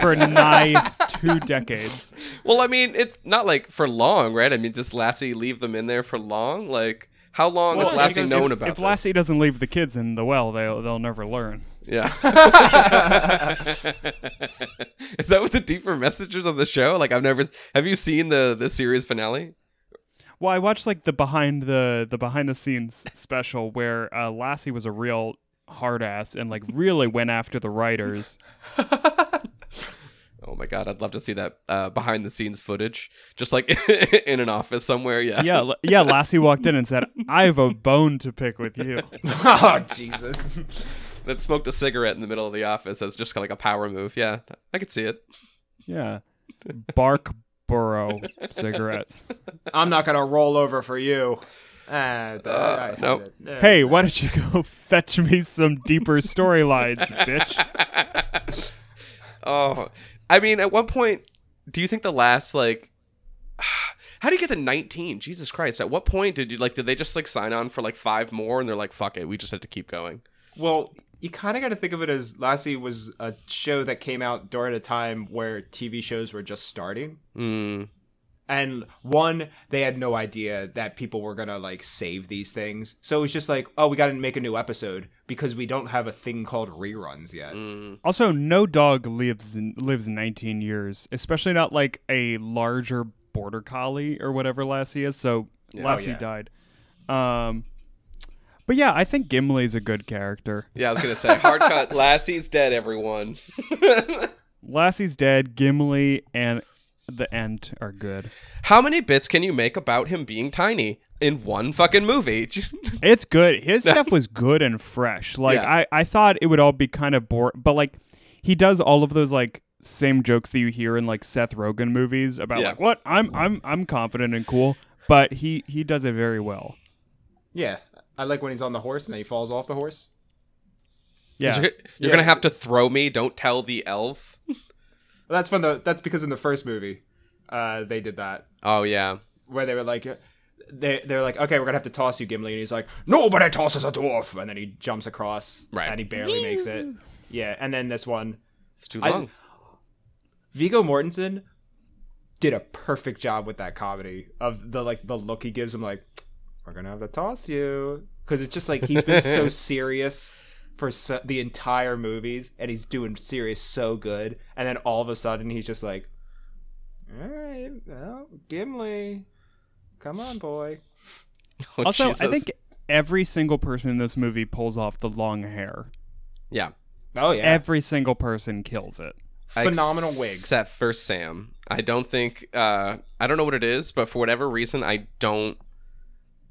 for nigh two decades. Well, I mean, it's not like for long, right? I mean, does Lassie leave them in there for long? Like, how long Well, has Lassie known if, about if this? Lassie doesn't leave the kids in the well, they'll they'll never learn. Yeah. Is that what the deeper messages of the show? Like, I've never. Have you seen the the series finale? Well, I watched like the behind the the behind the scenes special where uh, Lassie was a real hard ass and like really went after the writers. Oh my god, I'd love to see that uh, behind the scenes footage, just like in an office somewhere. Yeah. Yeah, l- yeah. Lassie walked in and said, "I have a bone to pick with you." oh Jesus! That smoked a cigarette in the middle of the office as just like a power move. Yeah, I could see it. Yeah, Barkboro cigarettes. I'm not gonna roll over for you. Ah, th- I nope. it. Eh, Hey, why don't you go fetch me some deeper storylines, bitch? Oh, I mean, at what point do you think the last like? How do you get to 19? Jesus Christ! At what point did you like? Did they just like sign on for like five more, and they're like, "Fuck it, we just had to keep going." Well, you kind of got to think of it as Lassie was a show that came out during a time where TV shows were just starting. Mm. And one, they had no idea that people were gonna like save these things. So it was just like, oh, we gotta make a new episode because we don't have a thing called reruns yet. Mm. Also, no dog lives in, lives 19 years, especially not like a larger border collie or whatever Lassie is. So Yeah. Lassie Oh, yeah. died. Um, but yeah, I think Gimli's a good character. Yeah, I was gonna say hard cut. Lassie's dead. Everyone. Lassie's dead. Gimli and the ent are good. How many bits can you make about him being tiny in one fucking movie? It's good. His stuff was good and fresh. Like Yeah. I, I thought it would all be kind of boring, but like he does all of those like same jokes that you hear in like Seth Rogen movies about Yeah. like what I'm I'm I'm confident and cool, but he he does it very well. Yeah, I like when he's on the horse and then he falls off the horse. Yeah. You're, Yeah. gonna have to throw me. Don't tell the elf. Well, that's from the. That's because in the first movie, uh, they did that Oh yeah. where they were like, they they're like, okay, we're gonna have to toss you, Gimli, and he's like, nobody tosses a dwarf, and then he jumps across, Right. and he barely makes it. Yeah, and then this one, It's too I- long. Viggo Mortensen did a perfect job with that comedy of the like the look he gives him, like, we're gonna have to toss you, because it's just like he's been so serious for so, the entire movies, and he's doing serious so good, and then all of a sudden he's just like, all right, well, Gimli, come on, boy. Oh, also, I think every single person in this movie pulls off the long hair. yeah. Oh yeah, Every single person kills it. phenomenal wigs. Except for Sam. I don't think uh I don't know what it is, but for whatever reason I don't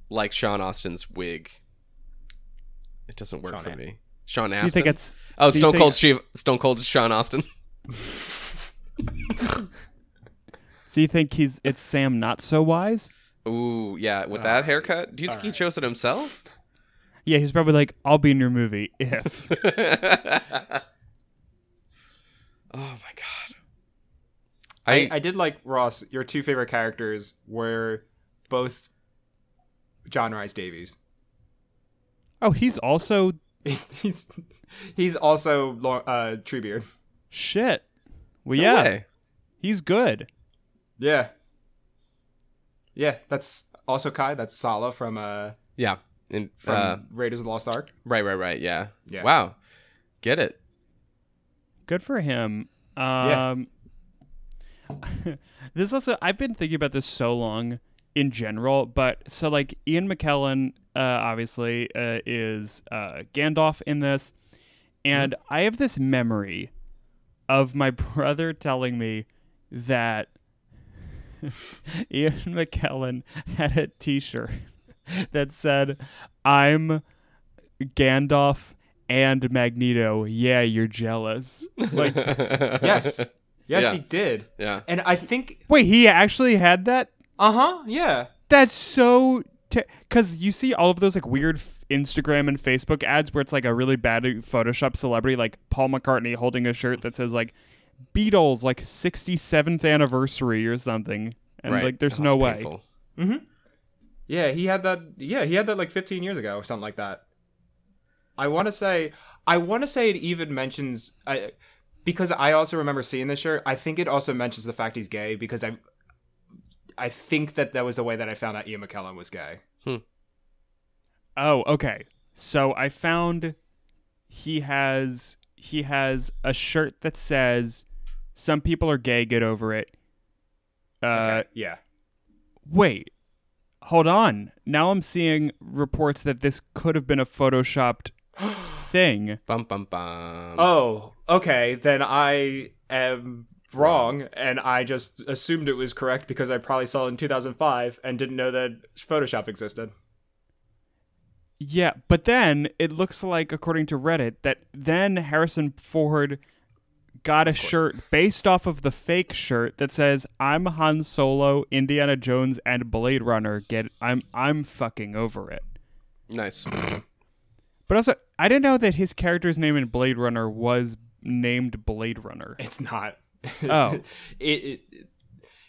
like Sean Austin's wig. It doesn't work Sean for An- me. Sean Astin. So you think it's oh, so Stone Cold Steve, Stone Cold Sean Austin. So you think he's it's Sam not so wise? Ooh, yeah, with that Alright. haircut, do you think he chose it himself? Yeah, he's probably like, I'll be in your movie if. oh my god. I, I, I did like Ross. Your two favorite characters were both John Rhys-Davies. oh, he's also he's he's also Lo- uh, Treebeard. shit. Well, no yeah, way. he's good. Yeah, yeah. That's also Kai. That's Sallah from uh Yeah. In, from uh, Raiders of the Lost Ark. right, right, right. Yeah. Yeah. Wow. Get it. Good for him. Um, Yeah. this also I've been thinking about this so long in general, but so like Ian McKellen uh, obviously uh, is uh, Gandalf in this, and I have this memory of my brother telling me that Ian McKellen had a T-shirt that said, "I'm Gandalf." And Magneto, yeah, you're jealous. Like, Yes. Yes, Yeah. he did. Yeah. And I think, wait, he actually had that? Uh huh, yeah. That's so because you see all of those like weird f- Instagram and Facebook ads where it's like a really bad Photoshop celebrity like Paul McCartney holding a shirt that says like Beatles like 67th anniversary or something, and right. like there's Oh, no way. painful. Yeah, he had that. Yeah, he had that like 15 years ago or something like that. I want to say, I want to say it even mentions, I, because I also remember seeing this shirt. I think it also mentions the fact he's gay because I, I think that that was the way that I found out Ian McKellen was gay. Oh, okay. So I found he has he has a shirt that says "Some people are gay, get over it." Uh, Okay, yeah. wait, hold on. Now I'm seeing reports that this could have been a photoshopped thing. Bum bum bum. Oh, okay. Then I am wrong, and I just assumed it was correct because I probably saw it in 2005 and didn't know that Photoshop existed. Yeah, but then it looks like, according to Reddit, that then Harrison Ford got a shirt based off of the fake shirt that says "I'm Han Solo, Indiana Jones, and Blade Runner." Get I'm I'm fucking over it. Nice. But also, I didn't know that his character's name in Blade Runner was named Blade Runner. It's not. Oh. it, it,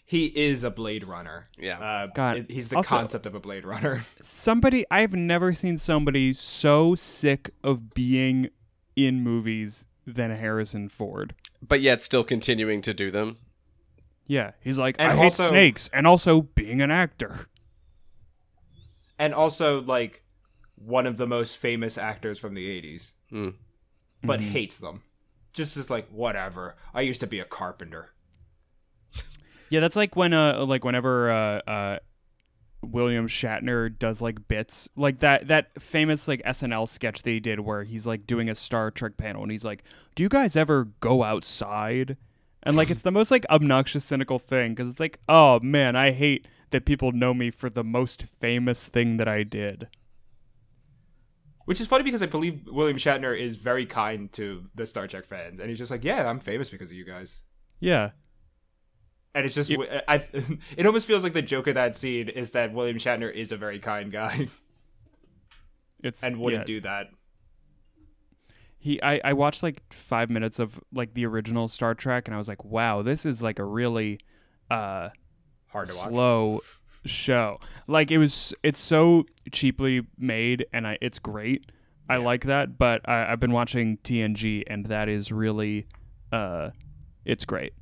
he is a Blade Runner. Yeah. Uh, God. it- he's the Also- concept of a Blade Runner. Somebody I've never seen somebody so sick of being in movies than Harrison Ford. But yet still continuing to do them. Yeah, he's like, And I hate snakes, and also being an actor. and also, like, one of the most famous actors from the 80s, Hmm. but hates them. Just is like, whatever. I used to be a carpenter. Yeah, that's like when uh like whenever uh uh William Shatner does like bits like that that famous like SNL sketch they did where he's like doing a Star Trek panel and he's like, "Do you guys ever go outside?" And like it's the most like obnoxious cynical thing cuz it's like, "Oh man, I hate that people know me for the most famous thing that I did." Which is funny because I believe William Shatner is very kind to the Star Trek fans, and he's just like, "Yeah, I'm famous because of you guys." Yeah. And it's just, I, it almost feels like the joke of that scene is that William Shatner is a very kind guy It's and wouldn't yeah. do that. he I, I watched like five minutes of like the original Star Trek and I was like, wow, this is like a really uh Hard to watch. Show. Like it was it's so cheaply made and I it's great. I like that, but I, I've been watching TNG and that is really uh it's great.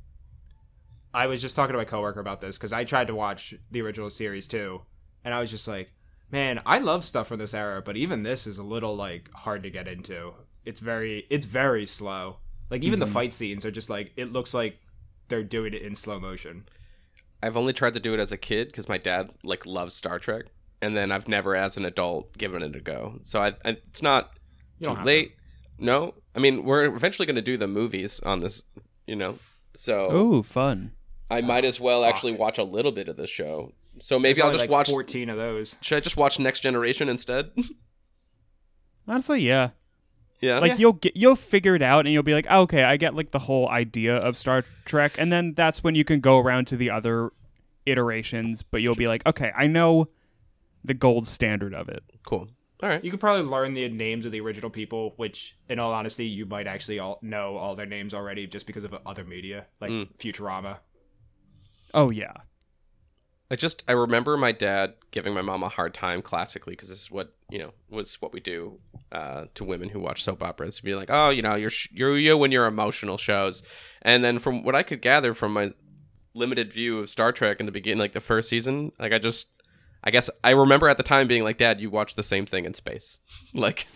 I was just talking to my coworker about this because I tried to watch the original series too, and I was just like, "Man, I love stuff from this era, but even this is a little like hard to get into. It's very, it's very slow. Like even the fight scenes are just like it looks like they're doing it in slow motion. I've only tried to do it as a kid because my dad like loves Star Trek, and then I've never, as an adult, given it a go. So I, I it's not too have late. No, I mean we're eventually going to do the movies on this, you know. So Oh, fun. I might as well actually watch a little bit of the show. So maybe I'll just like watch. fourteen of those. Should I just watch Next Generation instead? Honestly, yeah. Yeah. Like you'll get you'll figure it out and you'll be like, oh, okay, I get like the whole idea of Star Trek, and then that's when you can go around to the other iterations, but you'll be like, okay, I know the gold standard of it. cool. All right. You could probably learn the names of the original people, which, in all honesty, you might actually all know all their names already just because of other media, like mm. Futurama. Oh yeah. I just I remember my dad giving my mom a hard time classically because this is what you know was what we do uh, to women who watch soap operas. To be like, oh, you know, you're sh- you're you when you're emotional shows, and then from what I could gather from my limited view of Star Trek in the beginning, like the first season, like I just I guess I remember at the time being like, Dad, you watch the same thing in space, like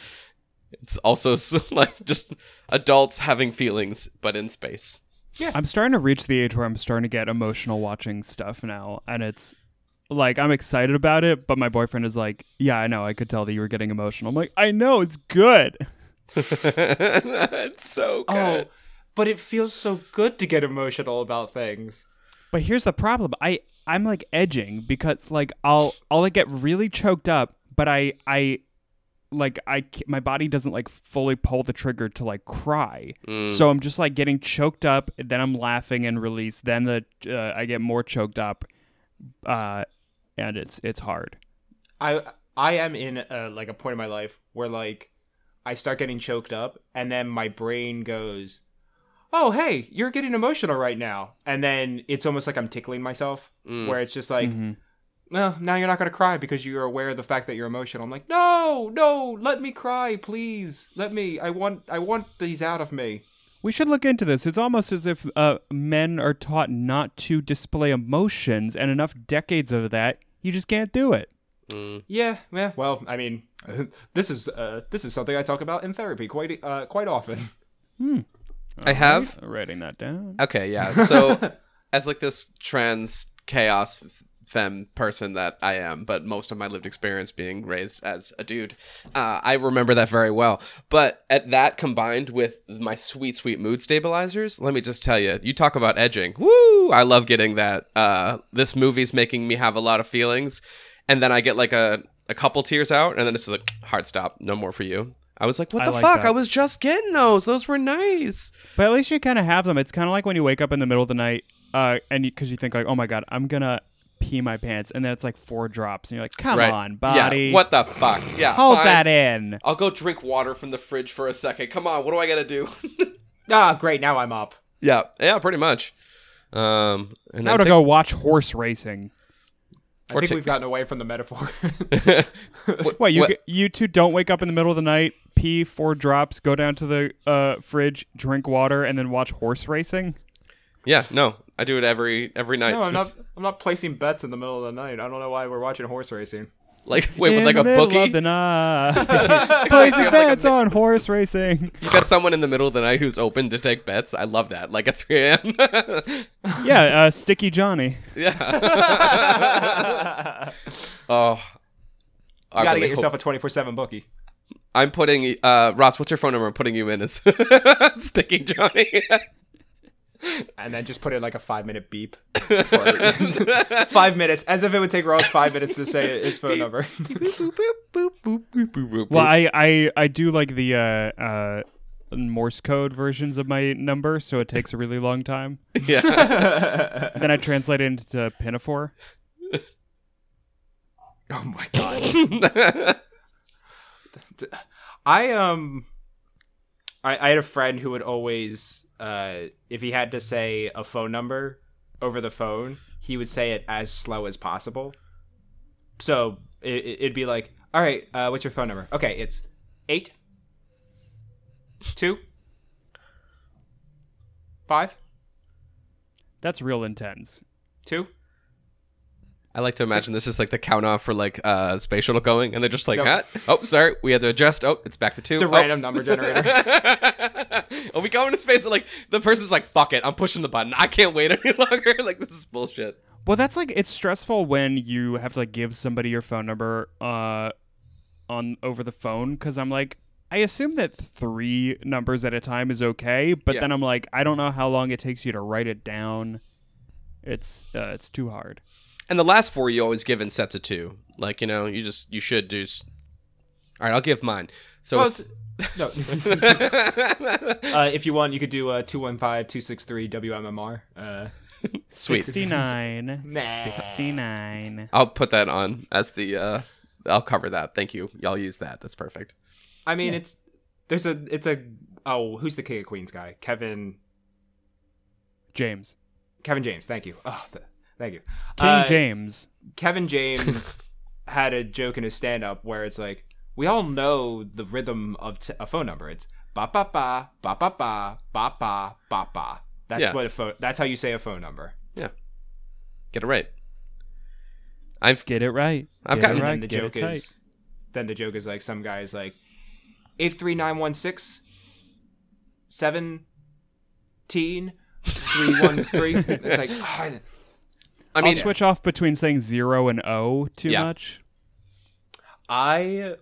it's also so, like just adults having feelings but in space. Yeah. I'm starting to reach the age where I'm starting to get emotional watching stuff now, and it's like I'm excited about it, but my boyfriend is like, "Yeah, I know. I could tell that you were getting emotional." I'm like, "I know, it's good." it's so good. Oh, but it feels so good to get emotional about things. But here's the problem. I I'm like edging because like I'll I'll like get really choked up, but I I like I my body doesn't like fully pull the trigger to like cry. Mm. So I'm just like getting choked up, then I'm laughing and release, then the uh, I get more choked up. Uh and it's it's hard. I I am in a, like a point in my life where like I start getting choked up, and then my brain goes, "Oh, hey, you're getting emotional right now," and then it's almost like I'm tickling myself, Mm. where it's just like, Mhm. "Well, now you're not gonna cry because you're aware of the fact that you're emotional." I'm like, "No, no, let me cry, please, let me. I want I want these out of me." We should look into this. It's almost as if uh, men are taught not to display emotions, and enough decades of that, you just can't do it. Mm. Yeah, yeah. Well, I mean, this is uh, this is something I talk about in therapy quite uh, quite often. I have. Alright, writing that down. Okay, yeah. So, as like this trans chaos f- femme person that I am, but most of my lived experience being raised as a dude, uh, I remember that very well. But at that combined with my sweet, sweet mood stabilizers, let me just tell you, you talk about edging. Woo! I love getting that. Uh, this movie's making me have a lot of feelings, and then I get like a a couple tears out, and then it's just like hard stop, no more for you. I was like, what the like fuck? that. I was just getting those. Those were nice. But at least you kind of have them. It's kind of like when you wake up in the middle of the night, uh, and because you, think like, oh my god, I'm gonna pee my pants, and then it's like four drops, and you're like, come Right. on, body, Yeah. What the fuck? Yeah. hold fine. that in. I'll go drink water from the fridge for a second. Come on, what do I gotta do? Ah, great. Now I'm up. yeah, yeah, pretty much. Um, and Now then to take- go watch horse racing. I Or think ta- we've gotten away from the metaphor. What you What- g- you two don't wake up in the middle of the night, pee four drops, go down to the uh, fridge, drink water, and then watch horse racing? yeah, no, I do it every every night. no, I'm not. I'm not placing bets in the middle of the night. I don't know why we're watching horse racing. Like wait, with like the a bookie. of the night, placing have like a bets mi- on horse racing. You got someone in the middle of the night who's open to take bets. I love that. Like at 3 a.m. Yeah, uh, Sticky Johnny. yeah. oh. I You gotta really get yourself hope- a 24 seven bookie. I'm putting uh Ross. What's your phone number? I'm putting you in as Sticky Johnny. And then just put in like a five minute beep. five minutes, as if it would take Ross five minutes to say his phone number. Well, I, I I do like the uh, uh, Morse code versions of my number, so it takes a really long time. yeah. then I translate it into Pinafore. oh my god. I um, I, I had a friend who would always, uh, if he had to say a phone number over the phone, he would say it as slow as possible. So it, it'd be like, "All right, uh, what's your phone number?" Okay, it's eight, two, five, That's real intense. two. I like to imagine this is like the count off for like uh space shuttle going, and they're just like, Nope. "Huh? oh, sorry, we had to adjust. Oh, it's back to two. It's a Oh. random number generator. Are we going to space? And, like the person's like, "Fuck it, I'm pushing the button. I can't wait any longer." like this is bullshit. Well, that's like it's stressful when you have to like give somebody your phone number uh on over the phone because I'm like I assume that three numbers at a time is okay, but Yeah. then I'm like I don't know how long it takes you to write it down. It's uh, it's too hard. And the last four you always give in sets of two. Like you know, you just you should do. s- All right, I'll give mine. So Well, it's. No. uh, if you want, you could do uh, 215-263 WMMR. Uh, Sweet. 69. Nah. 69. I'll put that on as the. uh I'll cover that. Thank you. Y'all use that. That's perfect. I mean, it's there's a it's a oh who's the King of Queens guy? Kevin James. Kevin James. Thank you. Oh, th- Thank you. King uh, James. Kevin James had a joke in his stand up where it's like, we all know the rhythm of t- a phone number. It's ba ba ba, ba ba ba, ba ba, ba ba. That's yeah. what a phone, that's how you say a phone number. Yeah. Get it right. I've get it right. I've get gotten it right. the get joke is then the joke is like some guy is like three one three. It's like oh, I I'll mean, switch off between saying zero and O too Yeah. much. I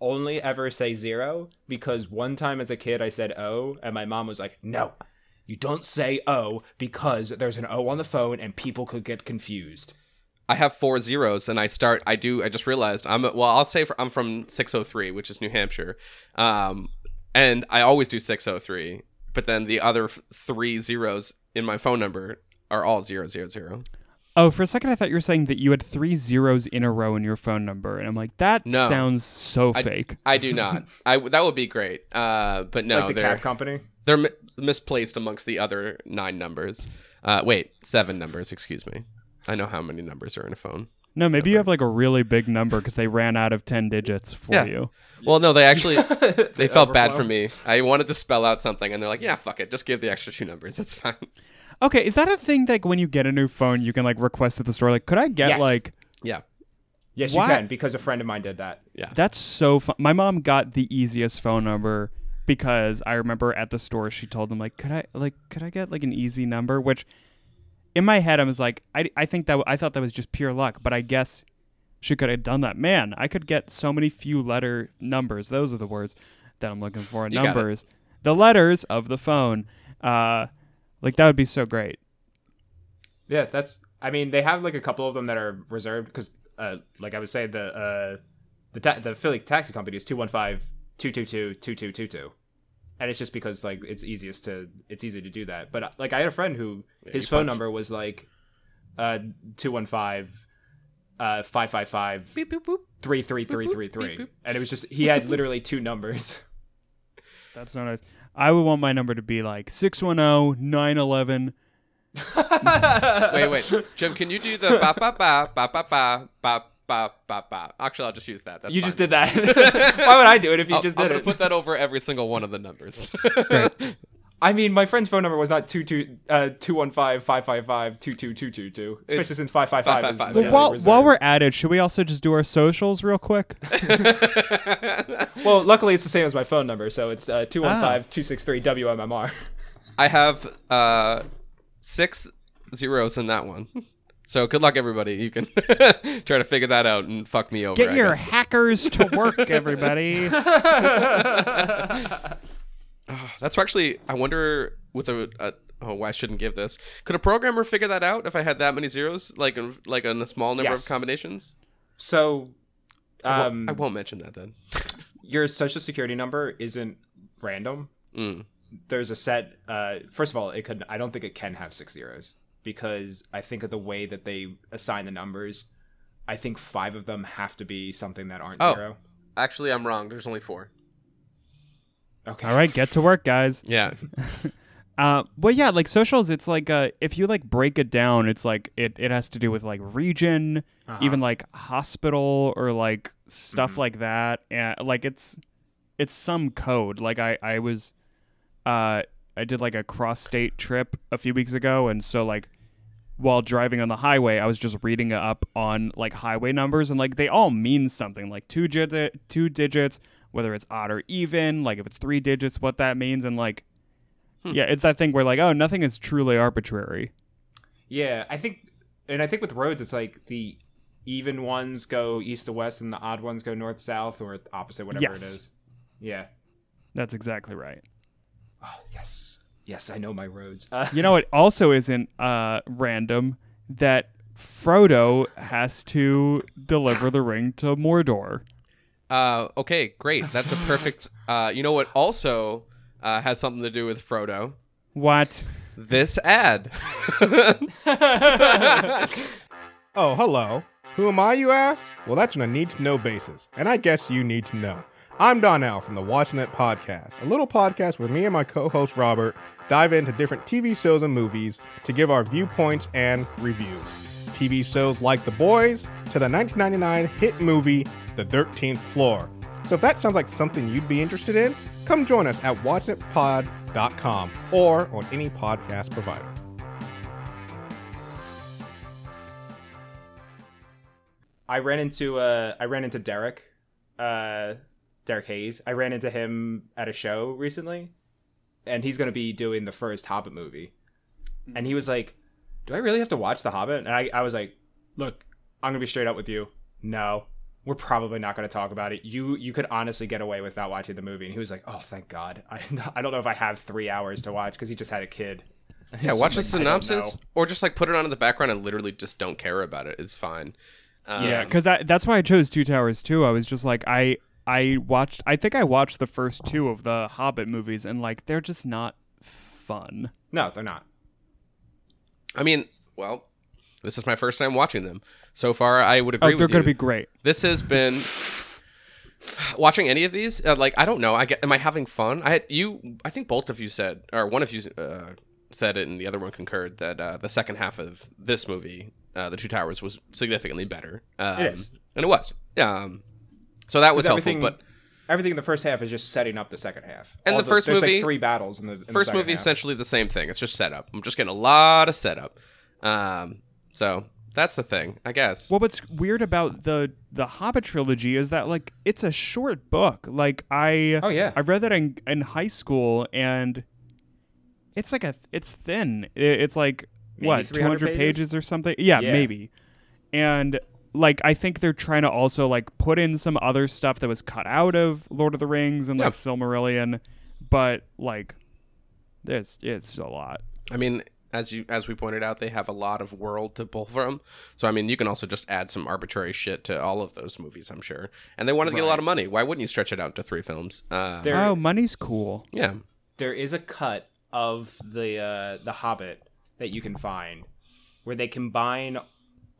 only ever say zero because one time as a kid I said O and my mom was like, "No, you don't say O because there's an O on the phone and people could get confused." I have four zeros, and I start. I do. I just realized I'm. Well, I'll say for, I'm from 603, which is New Hampshire, um, and I always do 603. But then the other three zeros in my phone number are all zero zero zero. Oh, for a second I thought you were saying that you had three zeros in a row in your phone number, and I'm like, that No. sounds so I- fake. I do not. I that would be great. Uh, but no, like the they're cab company. they're mi- misplaced amongst the other nine numbers. Uh, wait, seven numbers. Excuse me. I know how many numbers are in a phone. No, maybe you have like a really big number because they ran out of ten digits for Yeah. you. Well, no, they actually they felt bad for me. I wanted to spell out something, and they're like, "Yeah, fuck it, just give the extra two numbers. It's fine." Okay, is that a thing? Like when you get a new phone, you can like request at the store, like, could I get Yes. like? Yeah. Yes, Why- you can because a friend of mine did that. Yeah. that's so fun. My mom got the easiest phone number because I remember at the store she told them like, could I like could I get like an easy number? Which in my head I was like, I I think that I thought that was just pure luck, but I guess she could have done that. Man, I could get so many few letter numbers. Those are the words that I'm looking for. You got it. numbers, the letters of the phone. Uh, like that would be so great. Yeah, that's. I mean, they have like a couple of them that are reserved because, uh, like I would say, the uh, the ta- the Philly taxi company is 215-222-2222. and it's just because like it's easiest to it's easy to do that. But uh, like I had a friend who his phone punch. number was like uh 215 uh 555 Beep boop boop. 33333 Beep, boop. and it was just he had literally two numbers. That's so nice. I would want my number to be like 610-911. Wait, wait, Jim, can you do the ba ba ba ba ba ba ba ba ba ba? Actually, I'll just use that. That's you fine. just did that. Why would I do it if you I'll- just I'm did gonna it? put that over every single one of the numbers. I mean, my friend's phone number was not two two uh two one five five five five two two two two two. Especially since five five five is Well, while, reserved. while we're at it, should we also just do our socials real quick? well, luckily it's the same as my phone number, so it's uh two one Ah. five two six three WMMR. I have uh six zeros in that one. So good luck, everybody. You can try to figure that out and fuck me over. Get I your hackers to work, everybody. That's actually. I wonder with a. a Oh, I shouldn't give this. Could a programmer figure that out if I had that many zeros, like like in a small number Yes. of combinations? So, I won't- um, I won't mention that then. your social security number isn't random. Mm. There's a set. Uh, first of all, it could. I don't think it can have six zeros because I think of the way that they assign the numbers. I think five of them have to be something that aren't Oh. zero. Actually, I'm wrong. There's only four. Okay. All right, get to work, guys. Yeah. Uh, well, yeah, like socials, it's like uh, if you like break it down, it's like it, it has to do with like region, Uh-huh. even like hospital or like stuff Mhm. like that, and like it's it's some code. Like I I was, uh, I did like a cross state trip a few weeks ago, and so like while driving on the highway, I was just reading up on like highway numbers, and like they all mean something, like two digit two digits, whether it's odd or even, like if it's three digits, what that means, and like. Yeah, it's that thing where like, oh, nothing is truly arbitrary. Yeah, I think, and I think with roads, it's like the even ones go east to west, and the odd ones go north south, or opposite, whatever Yes. it is. Yeah. That's exactly right. Oh yes, yes, I know my roads. Uh, You know it also isn't uh random that Frodo has to deliver the ring to Mordor. Uh, okay, great. That's a perfect. Uh, you know what? Also, uh, has something to do with Frodo. What? This ad. Oh, hello. Who am I, you ask? Well, that's on a need to know basis, and I guess you need to know. I'm Donnell from the Watching It Podcast, a little podcast where me and my co host Robert dive into different TV shows and movies to give our viewpoints and reviews. TV shows like The Boys to the 1999 hit movie The 13th Floor. So if that sounds like something you'd be interested in, come join us at watchingitpod.com or on any podcast provider. I ran into uh, I ran into Derek, uh, Derek Hayes. I ran into him at a show recently, and he's going to be doing the first Hobbit movie. and he was like, "Do I really have to watch The Hobbit?" And I, I was like, "Look, I'm gonna be straight up with you. No, we're probably not gonna talk about it. You you could honestly get away without watching the movie." And he was like, "Oh, thank God. I I don't know if I have three hours to watch because he just had a kid." And Yeah, watch the like, synopsis or just like put it on in the background and literally just don't care about it. It's fine. Um, Yeah, because that that's why I chose Two Towers too. I was just like I I watched I think I watched the first two of the Hobbit movies and like they're just not fun. No, they're not. I mean, well, this is my first time watching them. So far, I would agree. Oh, they're gonna be great. this has been watching any of these. Uh, like, I don't know. I get. Am I having fun? I had you. I think both of you said, or one of you uh, said it, and the other one concurred that uh, the second half of this movie, uh, The Two Towers, was significantly better. Um, It is. and it was. Um, so that was helpful, everything- but. Everything in the first half is just setting up the second half. And All the first there's movie- like three battles in the in the first second movie half. essentially the same thing. It's just setup. I'm just getting a lot of setup. Um, so that's the thing, I guess. Well, what's weird about the the Hobbit trilogy is that like it's a short book. Like I Oh, yeah. I read that in in high school and it's like a it's thin. It's like Maybe what 200 pages? pages? or something. Yeah, Yeah. maybe. And like I think they're trying to also like put in some other stuff that was cut out of Lord of the Rings and like Yeah. Silmarillion, but like it's it's a lot. I mean, as you as we pointed out, they have a lot of world to pull from. So I mean, you can also just add some arbitrary shit to all of those movies, I'm sure. And they wanted to get a lot of money. Why wouldn't you stretch it out to three films? Uh, There, Oh, money's cool. yeah. there is a cut of the uh, the Hobbit that you can find where they combine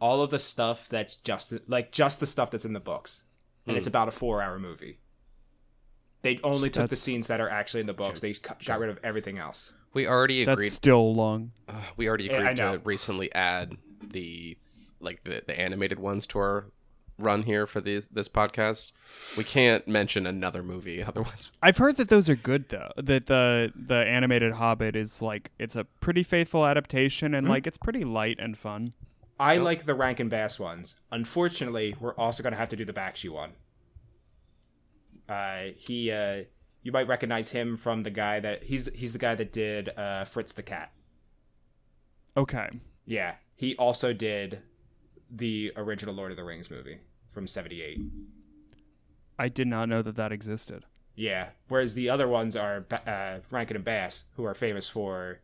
all of the stuff that's just like just the stuff that's in the books, and it's about a four hour movie. They only took the scenes that are actually in the books. They cu- got rid of everything else. We already agreed. That's agreed. still long. uh, we already Yeah, agreed to recently add the like the, the animated ones to our run here for these this podcast. We can't mention another movie otherwise. I've heard that those are good though. That the the animated Hobbit is like it's a pretty faithful adaptation and like it's pretty light and fun. I like the Rankin Bass ones. Unfortunately, we're also going to have to do the Bakshi one. Uh, he, uh, you might recognize him from the guy that he's he's the guy that did uh, Fritz the Cat. Okay. Yeah, he also did the original Lord of the Rings movie from '78. I did not know that that existed. Yeah, whereas the other ones are uh, Rankin and Bass, who are famous for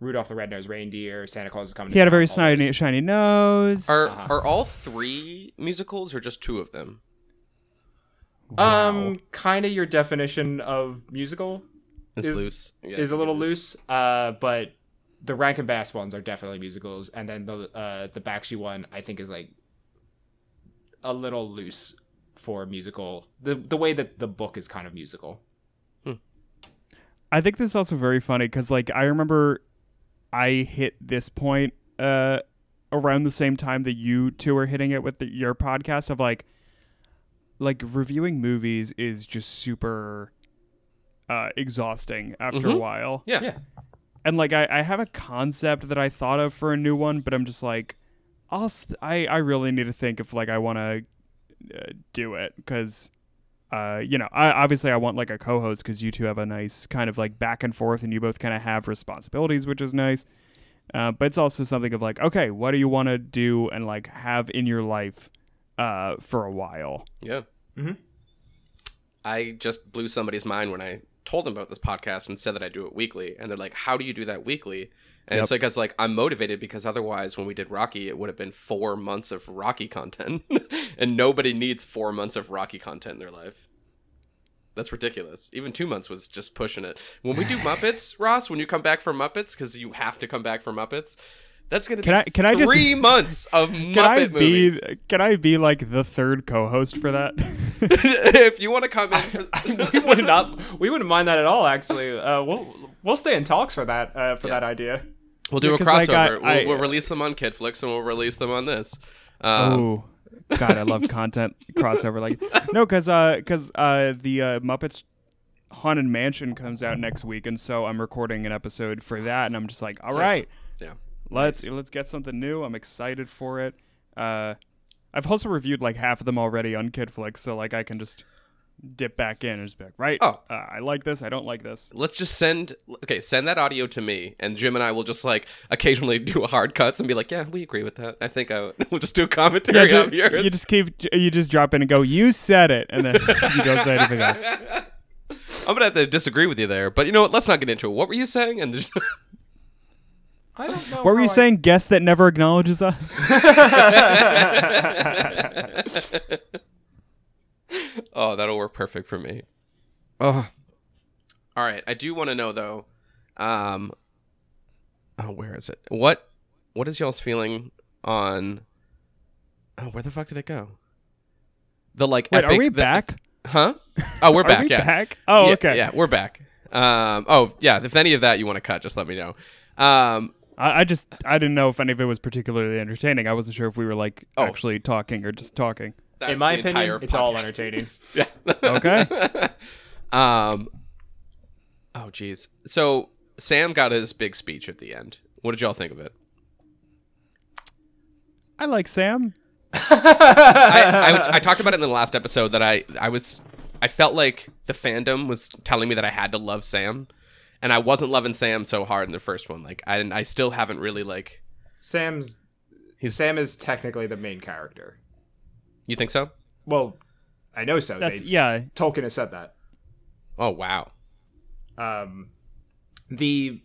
Rudolph the Red-Nosed Reindeer, Santa Claus is coming. to He had a very shiny, shiny nose. Are Uh-huh. are all three musicals or just two of them? Um, kind of your definition of musical It's Is- loose. Yeah, is a little it loose. Uh, but the Rankin Bass ones are definitely musicals, and then the uh the Bakshi one I think is like a little loose for musical. The the way that the book is kind of musical. I think this is also very funny because like I remember I hit this point uh around the same time that you two are hitting it with the, your podcast of like like reviewing movies is just super uh exhausting after a Mhm. while. Yeah. Yeah. and like I, I have a concept that I thought of for a new one, but I'm just like, I'll st- I I really need to think if like I want to uh, do it because, uh, you know, I obviously I want like a co-host because you two have a nice kind of like back and forth, and you both kind of have responsibilities, which is nice. Uh, but it's also something of like, okay, what do you want to do and like have in your life, uh, for a while? Yeah. Mhm. I just blew somebody's mind when I told them about this podcast and said that I do it weekly, and they're like, "How do you do that weekly?" And it's Yep. like, "Cause like I'm motivated because otherwise, when we did Rocky, it would have been four months of Rocky content, and nobody needs four months of Rocky content in their life. That's ridiculous. Even two months was just pushing it. When we do Muppets, Ross, when you come back for Muppets, because you have to come back for Muppets, that's gonna Can be I- can I just- three months of Muppet Can I be movies. can I be like the third co-host for that? if you want to come in, for, we would not. We wouldn't mind that at all. Actually, uh, we'll we'll stay in talks for that uh, for Yeah. that idea. We'll do Yeah, a 'cause, like, I- crossover. I- we'll, we'll release them on Kidflix and we'll release them on this. Um, oh god i love content crossover like no because uh because uh the uh muppets haunted mansion comes out next week and so i'm recording an episode for that and i'm just like all right yeah. Let's let's get something new i'm excited for it uh i've also reviewed like half of them already on kidflix so like i can just dip back in and just be like, right, Oh. uh, I like this, I don't like this. Let's just send okay, send that audio to me, and Jim and I will just like occasionally do hard cuts and be like, yeah, we agree with that. I think I we'll just do a commentary ju- on yours. you just keep, you just drop in and go, you said it, and then you don't say anything else. I'm gonna have to disagree with you there, but you know what? Let's not get into it. What were you saying? And just- I don't know. What were you I- saying? Guest that never acknowledges us. oh, that'll work perfect for me. Oh, all right. I do want to know though. Um, oh, where is it? What What is y'all's feeling on? Oh, where the fuck did it go? The like. Wait, are we the- back? Huh? Oh, we're Are back. we yeah. back? Oh, Yeah, okay. Yeah, we're back. Um. Oh, yeah. If any of that you want to cut, just let me know. Um. I, I just, I didn't know if any of it was particularly entertaining. I wasn't sure if we were like Oh. actually talking or just talking. That's In my the entire opinion, it's all podcast. entertaining. Yeah. Okay. um. Oh, jeez. So Sam got his big speech at the end. What did y'all think of it? I like Sam. I, I, I talked about it in the last episode that I I was I felt like the fandom was telling me that I had to love Sam, and I wasn't loving Sam so hard in the first one. Like I didn't, I still haven't really like. Sam's He's- Sam is technically the main character. You think so? Well, I know so. That's They, yeah. Tolkien has said that. Oh wow. um, the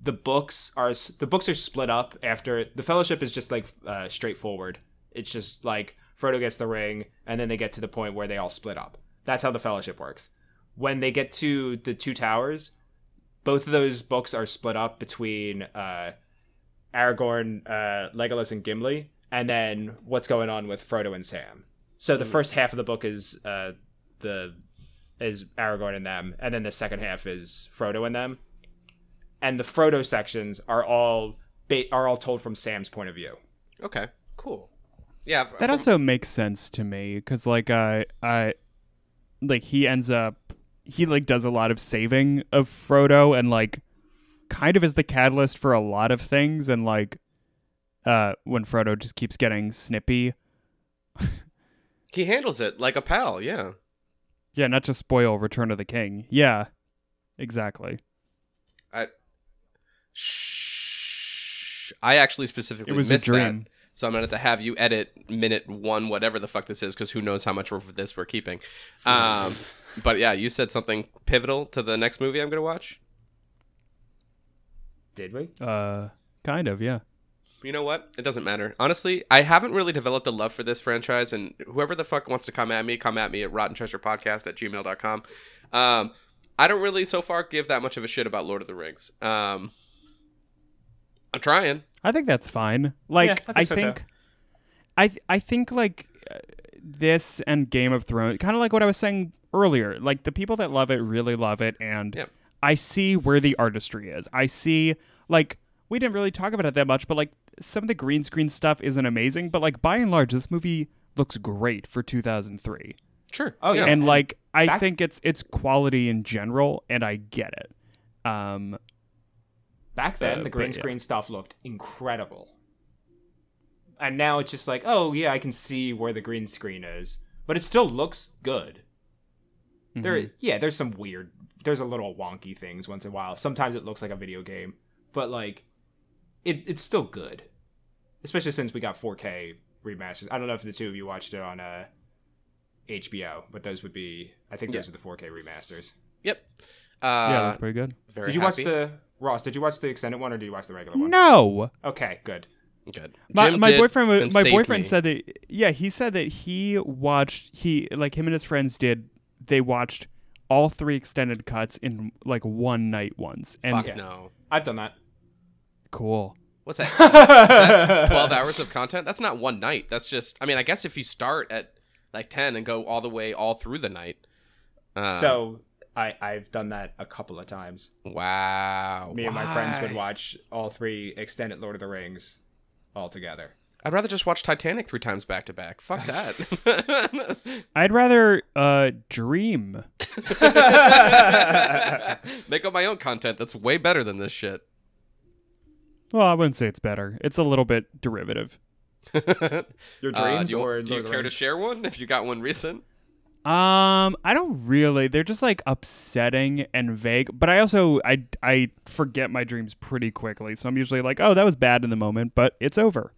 the books are the books are split up after the fellowship is just like uh, straightforward it's just like frodo gets the ring and then they get to the point where they all split up that's how the fellowship works when they get to the two towers both of those books are split up between uh, aragorn uh, legolas and gimli and then what's going on with frodo and sam so the first half of the book is uh, the is Aragorn and them, and then the second half is Frodo and them. And the Frodo sections are all ba- are all told from Sam's point of view. Okay. Cool. Yeah. That from- also makes sense to me because like I I like he ends up he like does a lot of saving of Frodo and like kind of is the catalyst for a lot of things and like uh when Frodo just keeps getting snippy. he handles it like a pal. Yeah. Yeah, not to spoil Return of the King. Yeah. Exactly. I. Shh. I actually specifically It was a dream. that. So I'm gonna have to have you edit minute one, whatever the fuck this is, because who knows how much of this we're keeping. Um, but yeah, you said something pivotal to the next movie I'm gonna watch. Did we? Uh kind of, yeah. You know what? It doesn't matter. Honestly, I haven't really developed a love for this franchise, and whoever the fuck wants to come at me, come at me at rotten treasure podcast at gmail.com. Um, I don't really so far give that much of a shit about Lord of the Rings. Um, I'm trying. I think that's fine. Like I think I so, think, too. I th- I think like uh, this and Game of Thrones, kind of like what I was saying earlier. Like the people that love it really love it, and Yep. I see where the artistry is. I see like we didn't really talk about it that much, but like some of the green screen stuff isn't amazing, but like by and large, this movie looks great for 2003. Sure. Oh, yeah. and like I back- think it's it's quality in general, and I get it. Um, Back then, Uh, the green but, yeah. screen stuff looked incredible. And now it's just like, oh yeah, I can see where the green screen is, but it still looks good. There, mhm. yeah, there's some weird, there's a little wonky things once in a while. Sometimes it looks like a video game, but like, it it's still good, especially since we got 4K remasters. I don't know if the two of you watched it on uh, HBO, but those would be, I think those Yeah. are the 4K remasters. Yep. Uh, yeah, that's pretty good. very Did you happy. watch the Ross? Did you watch the extended one or did you watch the regular one? No, Okay, good. Good. my, Jim my boyfriend my boyfriend me. said that yeah he said that he watched he like him and his friends did they watched all three extended cuts in like one night once and Fuck Yeah. no. I've done that. cool What's that? Is that 12 hours of content? That's not one night. That's just, I mean, I guess if you start at like 10 and go all the way all through the night. Uh, so I I've done that a couple of times. wow. Me and my friends would watch all three extended Lord of the Rings all together. I'd rather just watch Titanic three times back to back. Fuck that. I'd rather uh dream Make up my own content that's way better than this shit. well I wouldn't say it's better it's a little bit derivative Your Uh, dreams do you, or do you Lord of care to share one if you got one recent? Um, I don't really. They're just like upsetting and vague. But I also I I forget my dreams pretty quickly, so I'm usually like, oh, that was bad in the moment, but it's over.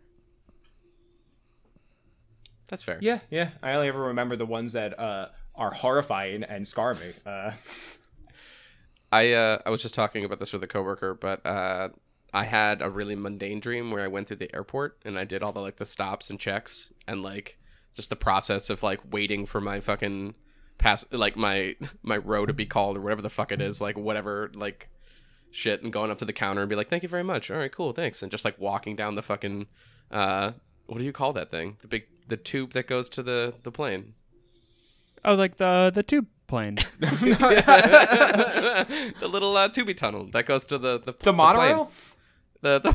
That's fair. Yeah, yeah. I only ever remember the ones that uh, are horrifying and scar me. Uh, I uh, I was just talking about this with a coworker, but uh, I had a really mundane dream where I went through the airport and I did all the like the stops and checks and like just the process of like waiting for my fucking pass like my my row to be called or whatever the fuck it is like whatever like shit and going up to the counter and be like thank you very much all right cool thanks and just like walking down the fucking uh what do you call that thing the big the tube that goes to the the plane Oh, like the the tube plane. the little uh, tubey tunnel that goes to the the, the monorail? plane. The, the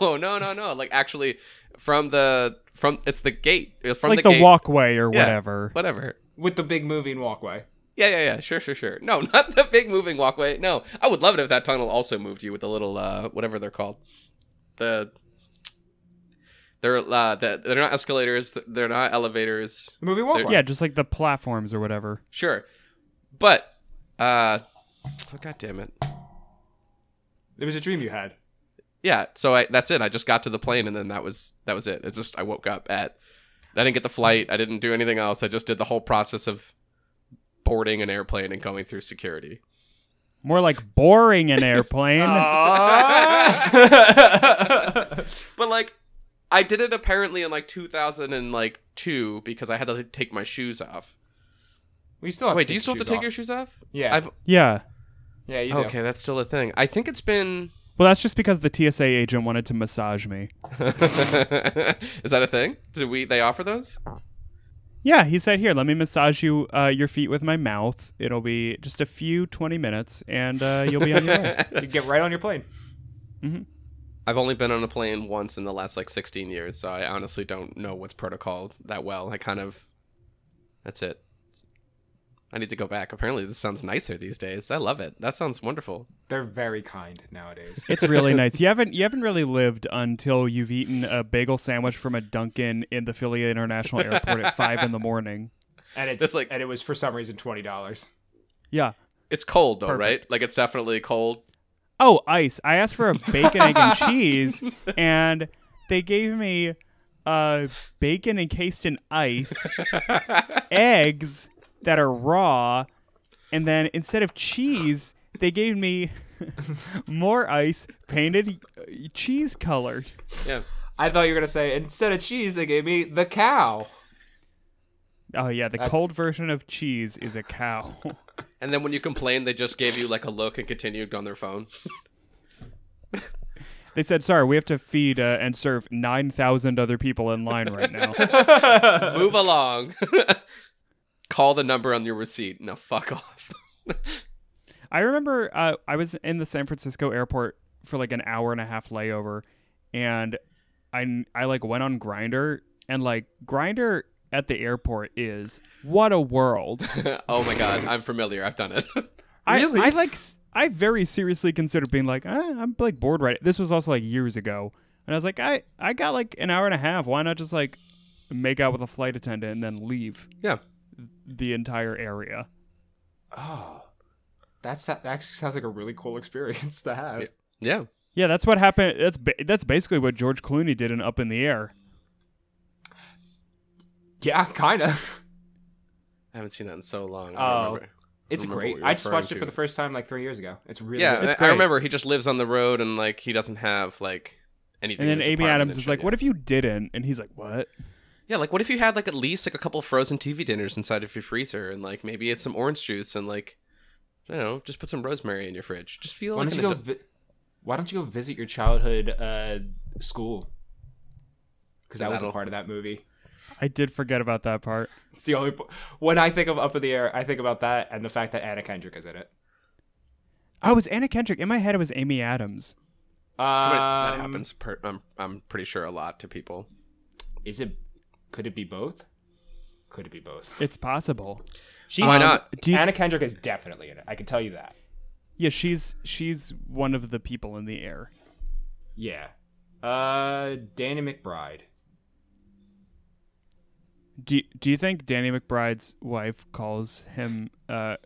no no no no like actually from the from it's the gate it's from like the, the gate. walkway or Yeah, whatever. whatever With the big moving walkway. yeah yeah yeah sure sure sure no not the big moving walkway no I would love it if that tunnel also moved you with the little uh whatever they're called the they're uh the, they're not escalators they're not elevators The moving walkway. Yeah, just like the platforms or whatever. sure but uh oh, god damn it It was a dream you had. Yeah so i that's it i just got to the plane and then that was that was it it's just i woke up at i didn't get the flight i didn't do anything else i just did the whole process of boarding an airplane and going through security More like boring an airplane. but like i did it apparently in like 2002 because i had to take my shoes off we still have wait to do you take still have to take off. your shoes off Yeah. i've yeah. Yeah, you do. okay that's still a thing i think it's been Well, that's just because the TSA agent wanted to massage me. is that a thing do we they offer those Yeah, he said, "Here, let me massage you uh, your feet with my mouth. It'll be just a few twenty minutes, and uh, you'll be on your way." You get right on your plane. I've only been on a plane once in the last like 16 years, so I honestly don't know what's protocol that well. I kind of that's it. I need to go back. Apparently, this sounds nicer these days. I love it. That sounds wonderful. They're very kind nowadays. It's really nice. You haven't you haven't really lived until you've eaten a bagel sandwich from a Dunkin' in the Philly International Airport at five in the morning. and it's That's like- and it was for some reason twenty dollars. Yeah. It's cold though, Perfect. right? Like it's definitely cold. Oh, ice. I asked for a bacon, egg, and cheese, and they gave me uh, bacon encased in ice, eggs that are raw, and then instead of cheese, they gave me more ice painted uh, cheese colored. Yeah. I thought you were gonna say instead of cheese, they gave me the cow. Oh yeah, the That's- cold version of cheese is a cow. And then when you complain, they just gave you like a look and continued on their phone. they said, "Sorry, we have to feed uh, and serve nine thousand other people in line right now." Move along. Call the number on your receipt. Now fuck off. I remember uh, I was in the San Francisco airport for like an hour and a half layover, and I I like went on Grindr and like Grindr at the airport is what a world. oh my god, I'm familiar. I've done it. Really? I, I like I very seriously considered being like eh, I'm like bored right. This was also like years ago, and I was like I I got like an hour and a half. Why not just like make out with a flight attendant and then leave yeah. The entire area? Oh, that's that actually sounds like a really cool experience to have. Yeah. Yeah, that's what happened. That's ba- that's basically what George Clooney did in Up in the Air. Yeah, kind of. I haven't seen that in so long. I Oh, don't remember. It's remember great. what you're I just referring watched it for the first time like three years ago. It's really Yeah, good. It's I- I remember he just lives on the road and like he doesn't have like anything. And in then his Amy Adams is like, yeah. "What if you didn't?" And he's like, "What?" Yeah, like what if you had like at least like a couple frozen TV dinners inside of your freezer and like maybe it's some orange juice and like I don't know, just put some rosemary in your fridge. Just feel Why like don't you go? adult- Vi- why don't you go visit your childhood uh, school? Because that was a part of that movie. I did forget about that part. It's the only. po- When I think of Up in the Air, I think about that and the fact that Anna Kendrick is in it. Oh, it was Anna Kendrick. In my head, it was Amy Adams. Um, that happens. Per, I'm I'm pretty sure a lot to people. Is it? Could it be both? Could it be both? It's possible. She's, Why not? Do you- Anna Kendrick is definitely in it. I can tell you that. Yeah, she's she's one of the people in the air. Yeah. Uh, Danny McBride. Do Do you think Danny McBride's wife calls him? Uh,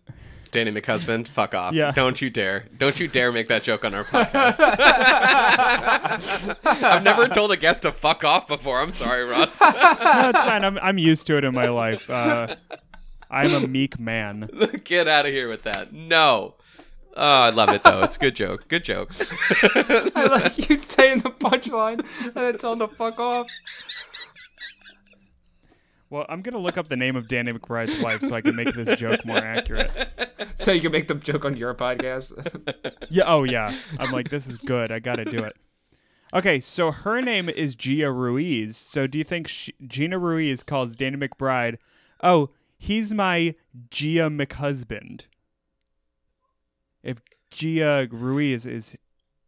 Danny McHusband, fuck off. Yeah. Don't you dare. Don't you dare make that joke on our podcast. I've never told a guest to fuck off before. I'm sorry, Ross. no, it's fine. I'm I'm used to it in my life. Uh, I'm a meek man. Get out of here with that. No. Oh, I love it though. It's a good joke. Good joke. I like you saying the punchline and then tell him to fuck off. Well, I'm gonna look up the name of Danny McBride's wife so I can make this joke more accurate. So you can make the joke on your podcast. Yeah. Oh, yeah. I'm like, this is good. I gotta do it. Okay, so her name is Gia Ruiz. So do you think she, Gina Ruiz calls Danny McBride? Oh, he's my Gia McHusband. If Gia Ruiz is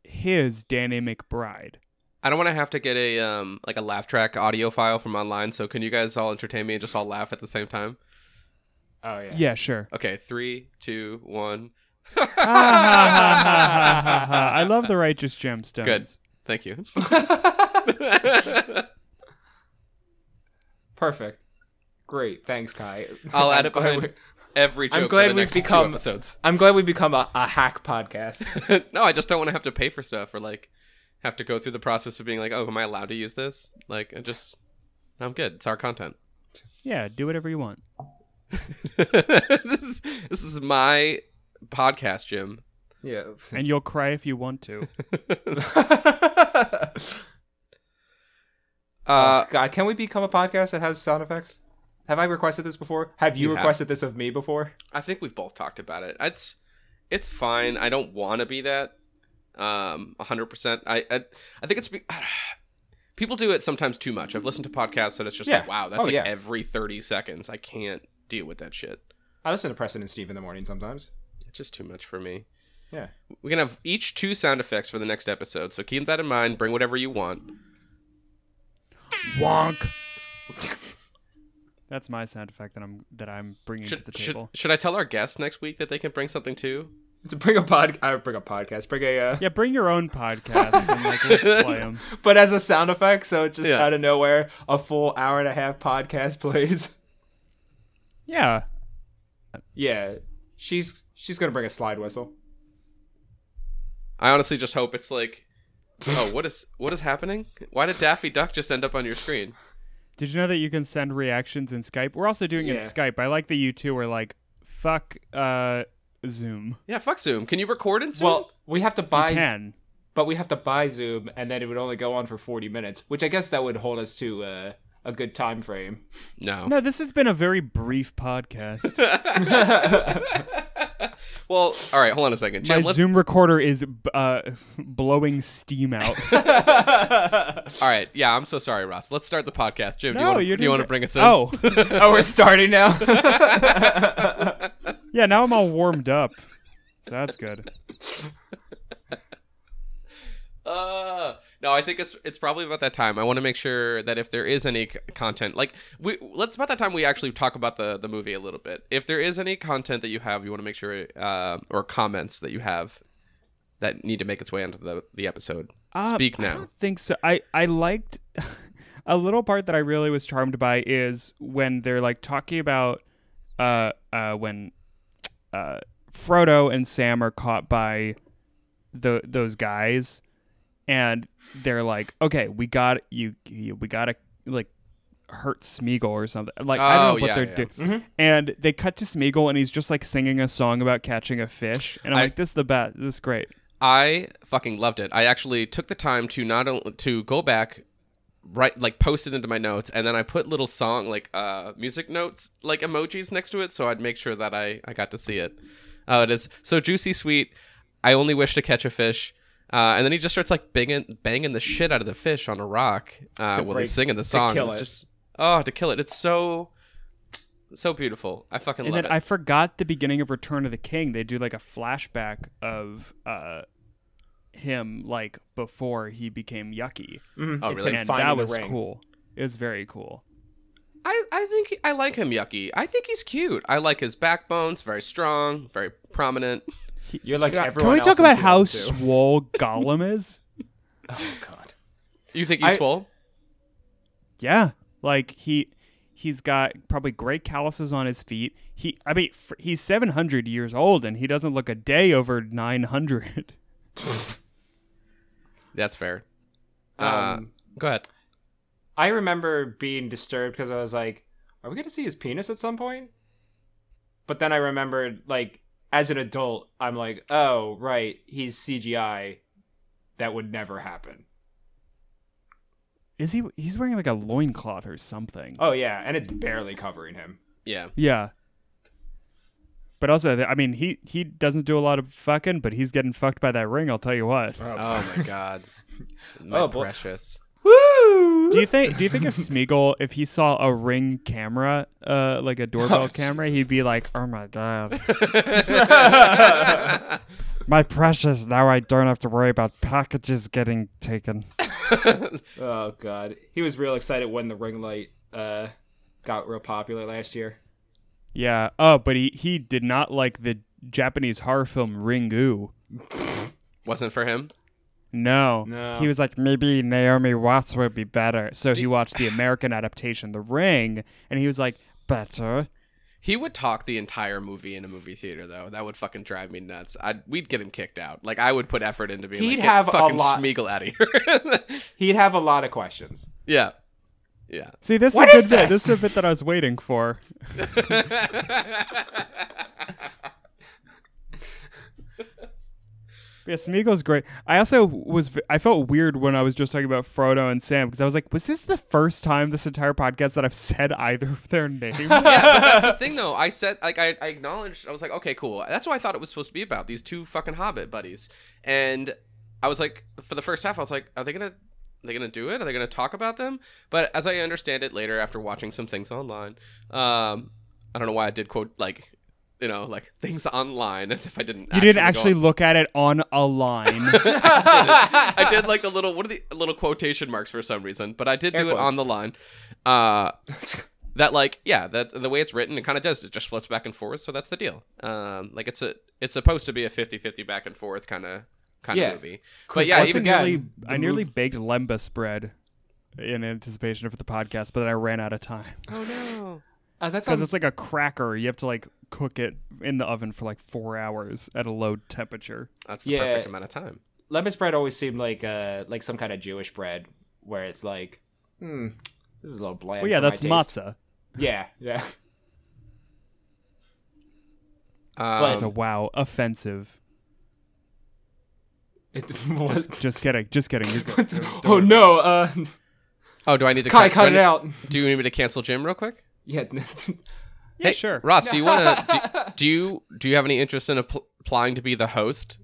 his Danny McBride. I don't want to have to get a um like a laugh track audio file from online. So can you guys all entertain me and just all laugh at the same time? Oh yeah. Yeah, sure. Okay, three, two, one. I love the righteous gemstones. Good. Thank you. Perfect. Great. Thanks, Kai. I'll I'm add it behind we- every joke I'm for glad the we've next two become- episodes. I'm glad we've become a, a hack podcast. no, I just don't want to have to pay for stuff or like have to go through the process of being like, oh, am I allowed to use this? Like, I just, I'm good. It's our content. Yeah, do whatever you want. this is this is my podcast, Jim. Yeah. And you'll cry if you want to. Uh, oh, God, can we become a podcast that has sound effects? Have I requested this before? Have you, You have. requested this of me before? I think we've both talked about it. It's it's fine. I don't want to be that. Um, hundred percent. I, I I think it's be- people do it sometimes too much. I've listened to podcasts that it's just like, wow, that's Oh, like yeah. every thirty seconds. I can't deal with that shit. I listen to Preston and Steve in the morning sometimes. It's just too much for me. Yeah. We can have each two sound effects for the next episode, so keep that in mind. Bring whatever you want. Wonk. That's my sound effect that I'm that I'm bringing to Should, the should, table. should I tell our guests next week that they can bring something too? To bring a pod, I would bring a podcast. Bring a, uh, Yeah, bring your own podcast and like we'll just play them. but as a sound effect, so it's just Yeah. out of nowhere, a full hour and a half podcast plays. Yeah. Yeah, she's she's gonna bring a slide whistle. I honestly just hope it's like, oh, what is what is happening? Why did Daffy Duck just end up on your screen? Did you know that you can send reactions in Skype? We're also doing it in Skype. I like that you two are like, fuck uh Zoom. Yeah, fuck Zoom. Can you record in Zoom? Well, we have to You buy, can. but we have to buy Zoom, and then it would only go on for forty minutes, which I guess that would hold us to uh, a good time frame. no. No, this has been a very brief podcast. well, all right. Hold on a second. My let's- Zoom recorder is uh, blowing steam out. all right. Yeah, I'm so sorry, Ross. Let's start the podcast. Jim, do you No, want you're to you want to bring us in? Oh, oh, we're starting now. Yeah. Now I'm all warmed up, so that's good. Uh, no, I think it's it's probably about that time. I want to make sure that if there is any c- content, like we let's about that time we actually talk about the the movie a little bit. If there is any content that you have, you want to make sure, uh, or comments that you have that need to make its way into the the episode. Um, Speak I now. don't think so. I I liked a little part that I really was charmed by is when they're like talking about uh uh when uh Frodo and Sam are caught by the those guys and they're like okay we got you, you we got to like hurt Smeagol or something like I don't Oh, know what yeah, they're yeah. doing and they cut to Smeagol and he's just like singing a song about catching a fish and I'm I- like this is the best this is great I fucking loved it. I actually took the time to not only to go back, right, like post it into my notes, and then I put little song like uh music notes like emojis next to it, so I'd make sure that I I got to see it. Uh, it is so juicy, sweet. I only wish to catch a fish. Uh, and then he just starts like banging, banging the shit out of the fish on a rock uh, To while break- he's singing the to song. kill it's it. just oh, to kill it. It's so so beautiful. I fucking and love then it. I forgot the beginning of Return of the King. They do like a flashback of uh him like before he became Yucky, Mhm. Oh, It's really? him and finding that was ring. cool. It was very cool. I, I think he- I like him, Yucky. I think he's cute. I like his backbone. It's very strong, very prominent. You're like Can everyone we else talk about how 2002. swole Gollum is? Oh God. You think he's I- swole? Yeah, like he He's got probably great calluses on his feet. He, I mean, f- he's 700 years old and he doesn't look a day over 900. That's fair. Uh, Um, go ahead. I remember being disturbed because I was like, "Are we going to see his penis at some point?" But then I remembered, like, as an adult, I'm like, "Oh, right, he's CGI. That would never happen." Is he? He's wearing like a loincloth or something. Oh yeah, and it's barely covering him. Yeah. Yeah. But also, I mean, he he doesn't do a lot of fucking, but he's getting fucked by that ring. I'll tell you what. Oh my god. My Oh, precious. Woo! Do you think? Do you think if Smeagol, if he saw a ring camera, uh, like a doorbell camera, he'd be like, "Oh my god, my precious! Now I don't have to worry about packages getting taken." Oh god, he was real excited when the ring light uh got real popular last year. Yeah. Oh, but he he did not like the Japanese horror film Ringu. Wasn't for him. No. No. He was like, maybe Naomi Watts would be better. So he watched the American adaptation, The Ring, and he was like, better. He would talk the entire movie in a movie theater, though. That would fucking drive me nuts. I'd we'd get him kicked out. Like I would put effort into being He'd like, have "Get a lot- Smeagol out of here. He'd have a lot of questions. yeah, yeah. See, this What is a good bit. this? This is a bit that I was waiting for. Yeah, Smeagol's great. I also was I felt weird when I was just talking about Frodo and Sam because I was like, was this the first time this entire podcast that I've said either of their names? yeah, but that's the thing, though. I said, like, I, I acknowledged. I was like, okay, cool. That's what I thought it was supposed to be about. These two fucking Hobbit buddies, and I was like, for the first half, I was like, are they gonna, are they gonna do it? Are they gonna talk about them? But as I understand it later, after watching some things online, um, I don't know why I did quote like, you know, like things online as if I didn't. You didn't actually look at it on a line. I did like the little what are the little quotation marks for some reason, but I did Air do it on the line. Uh that like yeah, that the way it's written it kind of does it just flips back and forth, so that's the deal. Um like it's a it's supposed to be a 50-50 back and forth kind of kind Yeah. of movie. But yeah, Once even again, nearly, the I nearly mov- baked lembas bread in anticipation for the podcast, but then I ran out of time Oh no. Uh, that because sounds it's like a cracker. You have to like cook it in the oven for like four hours at a low temperature. That's the Yeah. perfect amount of time. lemon bread always seemed like uh like some kind of Jewish bread where it's like, hmm, this is a little bland. Well, yeah, for my that's taste. matzah. Yeah, yeah. Um, So wow, offensive. It was. Just, just kidding, just kidding. You're good. oh no, uh, Oh, do I need to Kai, cut, cut do it I out. Do you need me to cancel Jim real quick? Yeah, Yeah, Hey, sure. Ross, do you want to do, do you do you have any interest in app- applying to be the host?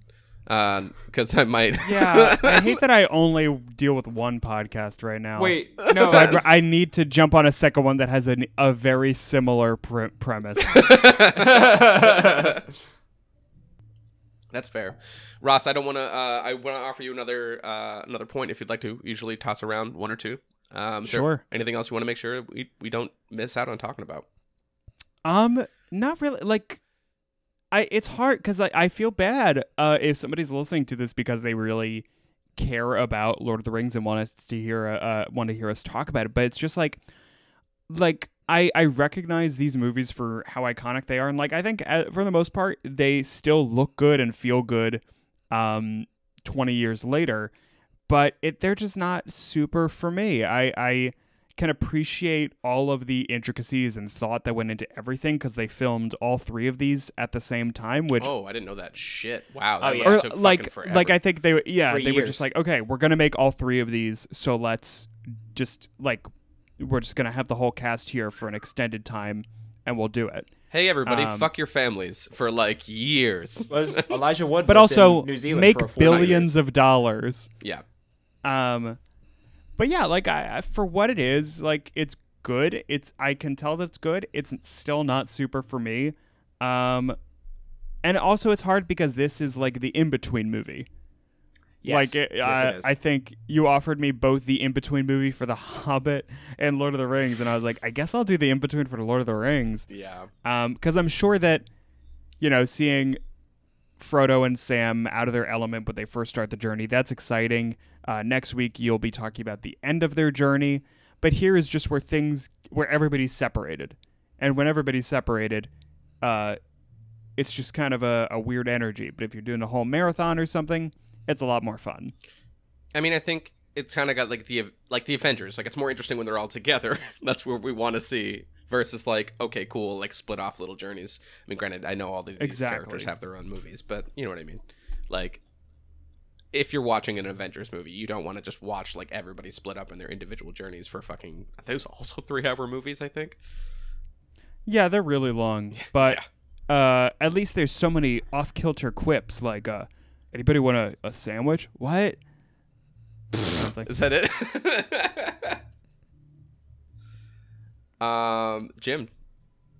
Because I might. Yeah, I hate that I only deal with one podcast right now. wait, no. So I'd, I need to jump on a second one that has an, a very similar pre- premise. That's fair, Ross. I don't want to. Uh, I want to offer you another uh, another point if you'd like to. Usually toss around one or two. Um, Sure. Anything else you want to make sure we, we don't miss out on talking about? Um, not really. Like, I it's hard because I I feel bad uh if somebody's listening to this because they really care about Lord of the Rings and want us to hear uh uh, want to hear us talk about it, but it's just like like I I recognize these movies for how iconic they are, and like I think uh, for the most part they still look good and feel good, um, twenty years later, but it they're just not super for me. I I can appreciate all of the intricacies and thought that went into everything because they filmed all three of these at the same time, which Oh, I didn't know that shit. Wow. Oh, That yeah. or took like like I think they yeah For they were just like okay we're gonna make all three of these so let's just like we're just gonna have the whole cast here for an extended time and we'll do it. Hey everybody, Um, fuck your families for like years. was Elijah Wood, But lived in also New Zealand make for billions years. of dollars. Yeah. Um, but yeah, like I, I for what it is, like it's good. It's I can tell that it's good. It's still not super for me. Um, and also it's hard because this is like the in between movie. Yes. Like it, Yes, I, it. I think you offered me both the in between movie for The Hobbit and Lord of the Rings, and I was like, I guess I'll do the in between for the Lord of the Rings. Yeah. Um, because I'm sure that, you know, seeing Frodo and Sam out of their element when they first start the journey, that's exciting. Uh, next week you'll be talking about the end of their journey, but here is just where things where everybody's separated, and when everybody's separated, uh, it's just kind of a, a weird energy. But if you're doing a whole marathon or something, it's a lot more fun. I mean, I think it's kind of got like the like the Avengers. Like it's more interesting when they're all together. That's where we want to see versus like okay, cool, like split off little journeys. I mean, granted, I know all the, these Exactly. characters have their own movies, but you know what I mean. Like, if you're watching an Avengers movie, you don't want to just watch like everybody split up in their individual journeys for fucking. I think it was also three hour movies. I think. Yeah, they're really long, but uh, at least there's so many off kilter quips like, uh, "Anybody want a, a sandwich? What?" Something. Is that it? um, Jim,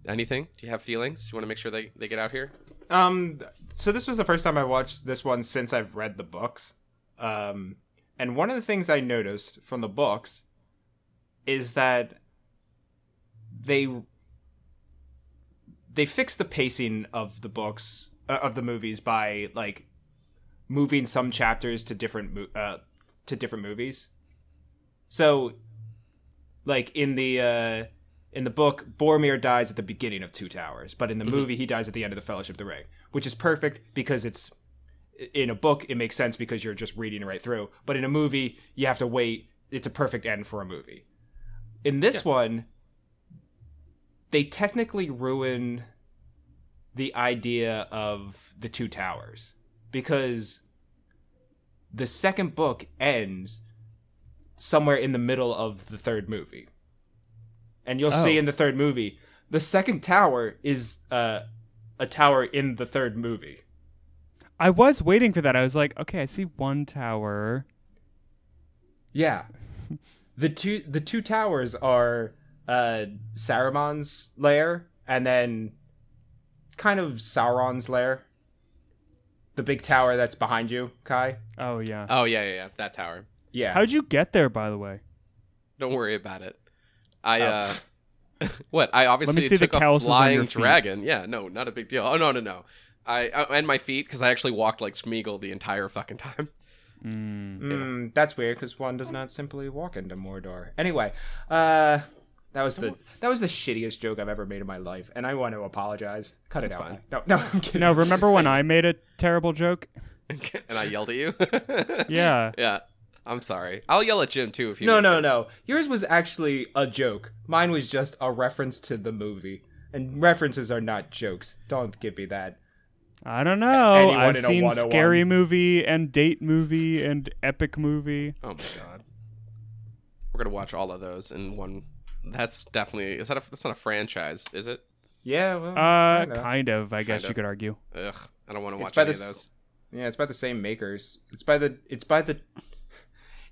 anything? Do you have feelings? You want to make sure they, they get out here? Um, so this was the first time I watched this one since I've read the books. Um, and one of the things I noticed from the books is that they they fixed the pacing of the books uh, of the movies by like moving some chapters to different mo- uh, to different movies. So, like in the uh, in the book, Boromir dies at the beginning of Two Towers, but in the movie, he dies at the end of the Fellowship of the Ring, which is perfect because it's in a book it makes sense because you're just reading right through, but in a movie you have to wait. It's a perfect end for a movie. In this one, they technically ruin the idea of the Two Towers because the second book ends somewhere in the middle of the third movie. And you'll see Oh. in the third movie, the second tower is uh, a tower in the third movie. I was waiting for that. I was like, okay, I see one tower. Yeah. The two the two towers are uh Saruman's lair and then kind of Sauron's lair. The big tower that's behind you, Kai. Oh yeah. Oh yeah, yeah, yeah. That tower. Yeah. How'd you get there, by the way? Don't worry about it. I Oh. uh, what? I obviously see the took a calluses on flying your dragon. Yeah, no, not a big deal. Oh no, no, no. I uh, and my feet because I actually walked like Smeagol the entire fucking time. Mm. Mm, that's weird because one does not simply walk into Mordor. Anyway, uh, that was the that was the shittiest joke I've ever made in my life, and I want to apologize. Cut it That's out. fine. No, no, I'm kidding. No, remember when I made a terrible joke? and I yelled at you. Yeah. yeah. I'm sorry. I'll yell at Jim too if you. No, need no, to. no. Yours was actually a joke. Mine was just a reference to the movie, and references are not jokes. Don't give me that. I don't know. Anyone I've seen scary movie and date movie and epic movie. Oh my god. We're gonna watch all of those in one. That's definitely. Is that a? That's not a franchise, is it? Yeah, well, Uh, kinda. kind of. I guess Kind you could argue. Ugh. I don't want to watch by any the of those. Yeah, it's by the same makers. It's by the. It's by the.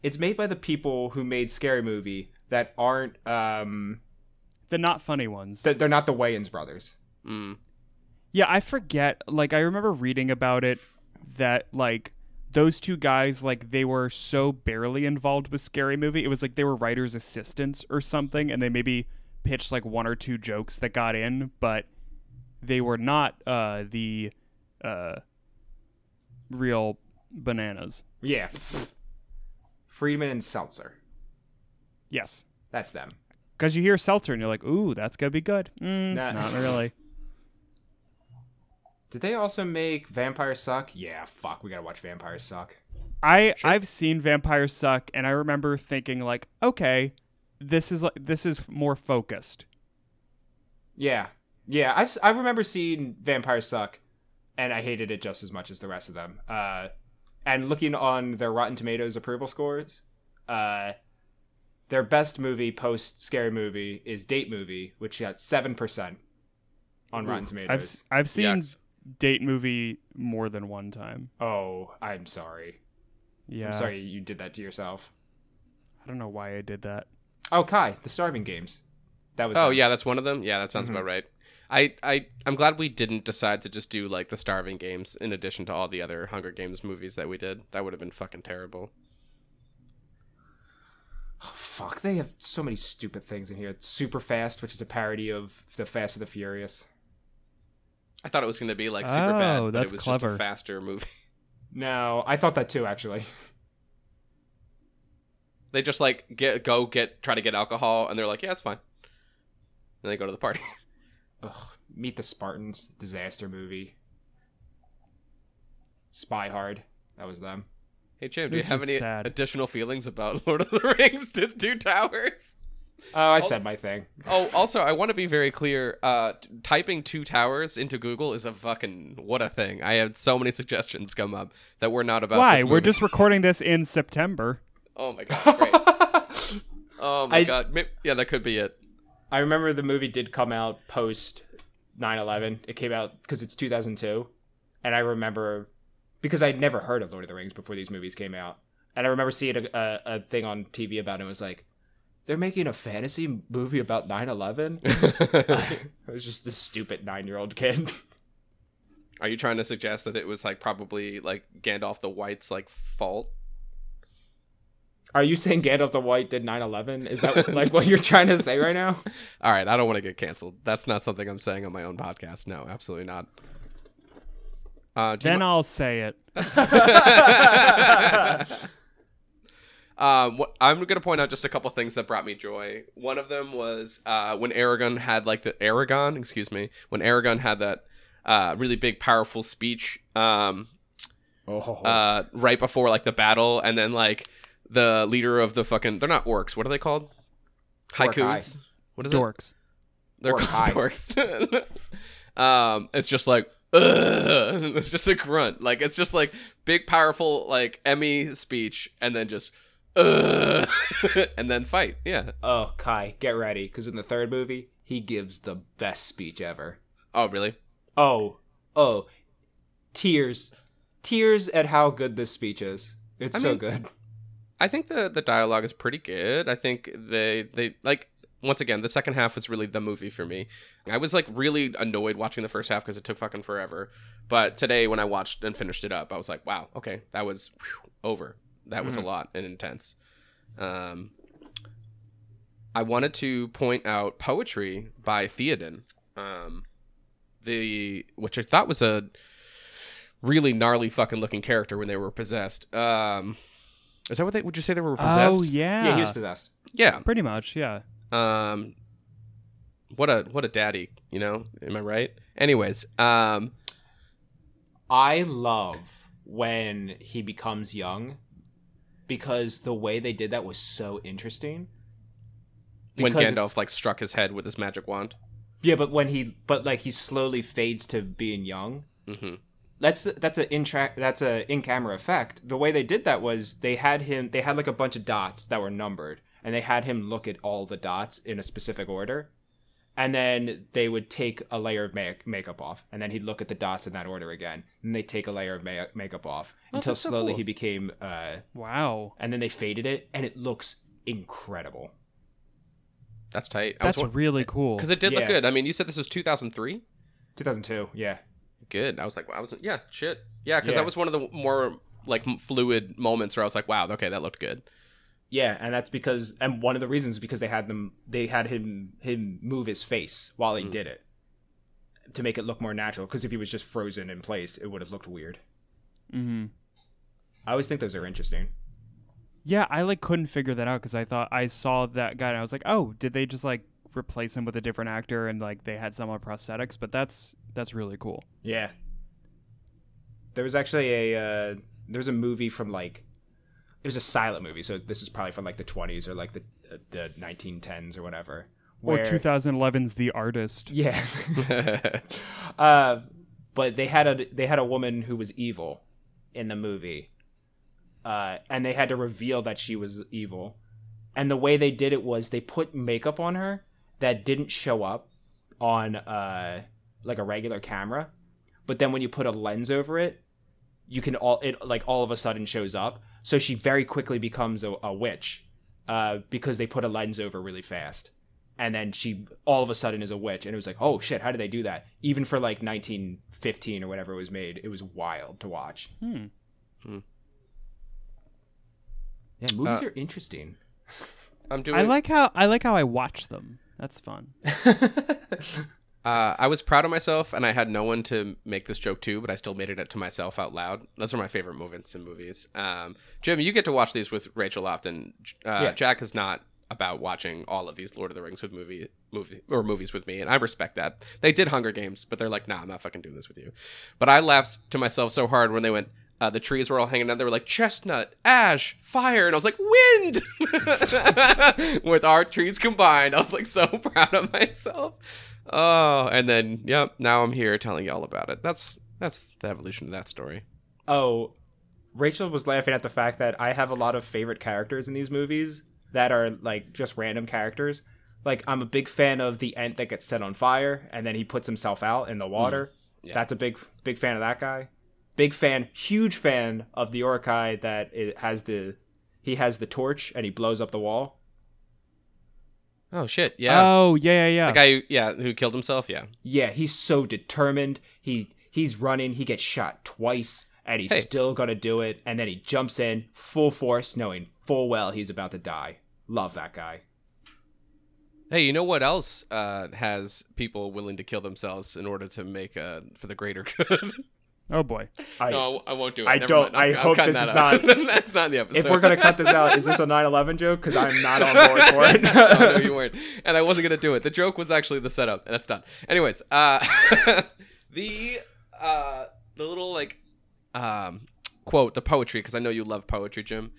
It's made by the people who made Scary Movie that aren't. Um, The not funny ones. th- they're not the Wayans brothers. Mm. Yeah, I forget. Like, I remember reading about it that, like, those two guys, like, they were so barely involved with Scary Movie. It was like they were writer's assistants or something, and they maybe pitched, like, one or two jokes that got in, but they were not uh, the uh, real bananas. Yeah. Friedberg and Seltzer. Yes. That's them. Because you hear Seltzer and you're like, ooh, that's going to be good. Mm, Nah. Not really. Did they also make Vampires Suck? Yeah, fuck, we gotta watch Vampires Suck. I I've seen Vampires Suck, and I remember thinking like, okay, this is like this is more focused. Yeah, yeah. I've I remember seeing Vampires Suck, and I hated it just as much as the rest of them. Uh, and looking on their Rotten Tomatoes approval scores, uh, their best movie post Scary Movie is Date Movie, which got seven percent on Rotten Tomatoes. I've I've seen Yucks. Date movie more than one time. Oh, I'm sorry. Yeah, I'm sorry you did that to yourself. I don't know why I did that. Oh, Kai, the Starving Games. That was Oh them. yeah, that's one of them. Yeah, that sounds Mm-hmm. about right. I, I I'm glad we didn't decide to just do like the Starving Games in addition to all the other Hunger Games movies that we did. That would have been fucking terrible. Oh, fuck, they have so many stupid things in here. It's Super Fast, which is a parody of the Fast and the Furious. I thought it was going to be like super bad, Oh, but that's it was just a faster movie. No, I thought that too, actually. They just like get go get try to get alcohol, and they're like, yeah, it's fine. And they go to the party. Ugh, Meet the Spartans, disaster movie. Spy Hard, that was them. hey Jim, do you have any sad. additional feelings about Lord of the Rings the Two Towers? Oh, I said my thing. Oh, also, I want to be very clear. Uh, t- typing two towers into Google is a fucking what a thing. I had so many suggestions come up that were not about. Why? this We're movie. just recording this in September. Oh my god! Great. oh my I- god! May- yeah, that could be it. I remember the movie did come out post 9/11. It came out because it's 2002, and I remember because I'd never heard of Lord of the Rings before these movies came out, and I remember seeing a, a, a thing on TV about it. and It was like they're making a fantasy movie about 9/11. I was just this stupid nine-year-old kid. Are you trying to suggest that it was like probably like Gandalf the White's like fault? Are you saying Gandalf the White did 9/11? Is that like what you're trying to say right now? All right, I don't want to get canceled. That's not something I'm saying on my own podcast. No, absolutely not. Uh, Then mi- I'll say it. Um, what, I'm gonna point out just a couple things that brought me joy. One of them was uh, when Aragorn had like the Aragorn, excuse me, when Aragorn had that uh, really big, powerful speech um, Oh, uh, right before like the battle, and then like the leader of the fucking they're not orcs. What are they called? Haikus. What is it? Dorks. They're Orc-eye. called dorks. um, it's just like, Ugh! it's just a grunt. Like it's just like big, powerful, like Emmy speech, and then just, Uh. Ugh! and then fight. Yeah. oh, Kai, get ready, because in the third movie he gives the best speech ever. Oh, really? Oh, oh, tears, tears at how good this speech is. It's I so mean- good. I think the the dialogue is pretty good. I think they they like once again the second half was really the movie for me. I was like really annoyed watching the first half because it took fucking forever. But today when I watched and finished it up, I was like, wow, okay, that was whew, over. That was a lot and intense. Um, I wanted to point out poetry by Theoden, um, the which I thought was a really gnarly fucking looking character when they were possessed. Um, is that what they would you say they were possessed? Oh yeah. Yeah, he was possessed. yeah. Pretty much, yeah. Um, what a what a daddy, you know? Am I right? Anyways, um, I love when he becomes young because the way they did that was so interesting. when Because Gandalf like struck his head with his magic wand. Yeah, but when he but like he slowly fades to being young. hmm That's that's a in track that's a in camera effect. The way they did that was they had him they had like a bunch of dots that were numbered and they had him look at all the dots in a specific order. And then they would take a layer of make- makeup off, and then he'd look at the dots in that order again. And they take a layer of ma- makeup off until that's so slowly cool. he became. Uh, Wow. and then they faded it, and it looks incredible. That's tight. That's really cool. because it did look good. I mean, you said this was 2003. 2002, yeah. Good. I was like, wow, I was yeah, shit, yeah, because Yeah. that was one of the more like fluid moments where I was like, wow, okay, that looked good. Yeah, and that's because and one of the reasons is because they had them they had him him move his face while he did it to make it look more natural because if he was just frozen in place it would have looked weird. hmm I always think those are interesting. Yeah, I like couldn't figure that out because I thought I saw that guy and I was like, oh, did they just like replace him with a different actor and like they had some on prosthetics? But that's that's really cool. Yeah. There was actually a uh there was a movie from like it was a silent movie, so this is probably from like the 20s or like the uh, the 1910s or whatever. Or where- 2011's The Artist. Yeah. uh, but they had a they had a woman who was evil in the movie, uh, and they had to reveal that she was evil. And the way they did it was they put makeup on her that didn't show up on uh, like a regular camera, but then when you put a lens over it, you can all it like all of a sudden shows up. So she very quickly becomes a, a witch uh, because they put a lens over really fast and then she all of a sudden is a witch and it was like oh shit how did they do that even for like 1915 or whatever it was made it was wild to watch Hmm. hmm. yeah movies Uh, are interesting I'm doing. I like how I like how I watch them. That's fun. Uh, I was proud of myself, and I had no one to make this joke to, but I still made it to myself out loud. Those are my favorite moments in movies. Um, Jim, you get to watch these with Rachel often. Uh, Yeah. Jack is not about watching all of these Lord of the Rings with movie movie or movies with me, and I respect that. They did Hunger Games, but they're like, nah, I'm not fucking doing this with you. But I laughed to myself so hard when they went. Uh, the trees were all hanging out. They were like chestnut, ash, fire, and I was like wind. With our trees combined, I was like so proud of myself. Oh, and then yep, now I'm here telling you all about it. That's that's the evolution of that story. Oh, Rachel was laughing at the fact that I have a lot of favorite characters in these movies that are like just random characters. Like I'm a big fan of the Ent that gets set on fire and then he puts himself out in the water. Mm, yeah. That's a big big fan of that guy. Big fan, huge fan of the Orkai that it has the he has the torch and he blows up the wall. Oh shit, yeah. Oh yeah, yeah, yeah. the guy, who, yeah, who killed himself. Yeah, Yeah, he's so determined. He he's running. He gets shot twice, and he's Hey. still gonna do it. And then he jumps in full force, knowing full well he's about to die. Love that guy. Hey, you know what else uh, has people willing to kill themselves in order to make uh, for the greater good? Oh boy. I, no, I won't do it. I Never don't- mind. I'm- I I'm hope this is out. not- That's not in the episode. if we're gonna cut this out, is this a 9/11 joke? Because I'm not on board for it. oh, no, you weren't. And I wasn't gonna do it. The joke was actually the setup, and that's done. Anyways, uh, the uh, the little like um, quote, the poetry, because I know you love poetry, Jim.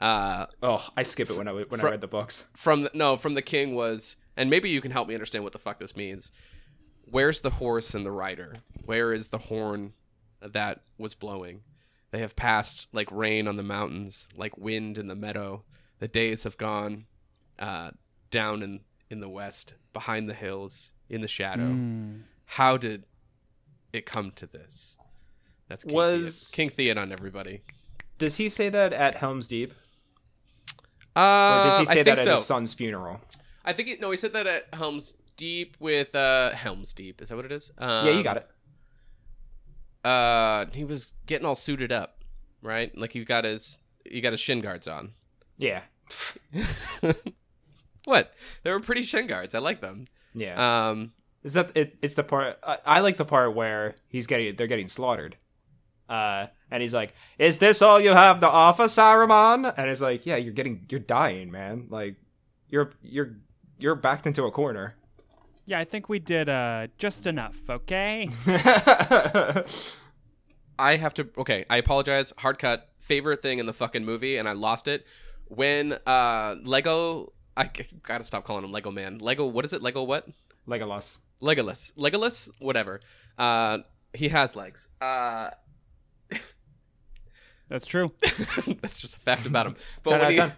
Uh, oh, I skip it when I when Fro- I read the books. from the, no, from the king was, and maybe you can help me understand what the fuck this means. Where's the horse and the rider? Where is the horn that was blowing? They have passed like rain on the mountains, like wind in the meadow. The days have gone uh, down in in the west, behind the hills, in the shadow. Mm. How did it come to this? That's King Was- Theod- King Theoden, everybody. Does he say that at Helm's Deep, or Uh, does he I say think that at so. his son's funeral? I think it, no, he said that at Helm's Deep with uh Helm's Deep. Is that what it is? Um, yeah, you got it. Uh, he was getting all suited up, right? Like he got his he got his shin guards on. Yeah, What? They were pretty shin guards. I like them. yeah. Um, Is that it? It's the part I, I like the part where he's getting they're getting slaughtered, uh, and he's like, "Is this all you have to offer, Saruman?" And it's like, "Yeah, you're getting you're dying, man. Like, you're you're you're backed into a corner." Yeah, I think we did uh just enough, okay? I have to. Okay, I apologize. Hard cut. Favorite thing in the fucking movie, and I lost it when uh Lego. I gotta stop calling him Lego Man. Lego. What is it? Lego what? Legolas. Legolas. Legolas. Whatever. Uh, he has legs. Uh, That's true. that's just a fact about him. But when he,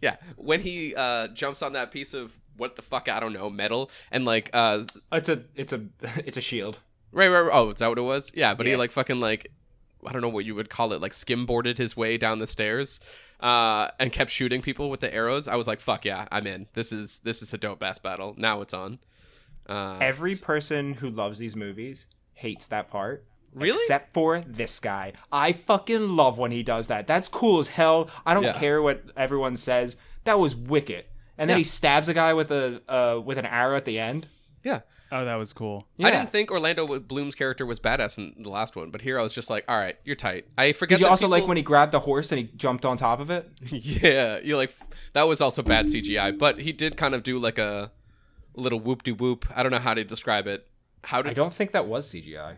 yeah, when he uh jumps on that piece of what the fuck I don't know metal and like uh It's a it's a it's a shield. right right, right oh is that what it was yeah but he like fucking like I don't know what you would call it like skimboarded his way down the stairs uh and kept shooting people with the arrows I was like fuck yeah I'm in this is this is a dope ass battle now it's on uh Every person who loves these movies hates that part. Really? Except for this guy. I fucking love when he does that. That's cool as hell. I don't Yeah. care what everyone says. That was wicked. And then Yeah. he stabs a guy with a uh, with an arrow at the end. yeah Oh, that was cool. I didn't think Orlando Bloom's character was badass in the last one, but here I was just like, all right, you're tight. I forget. Did you that also like people- when he grabbed the horse and he jumped on top of it? yeah, you like that was also bad CGI, but he did kind of do like a little whoop de whoop. I don't know how to describe it. How I did don't think that was CGI.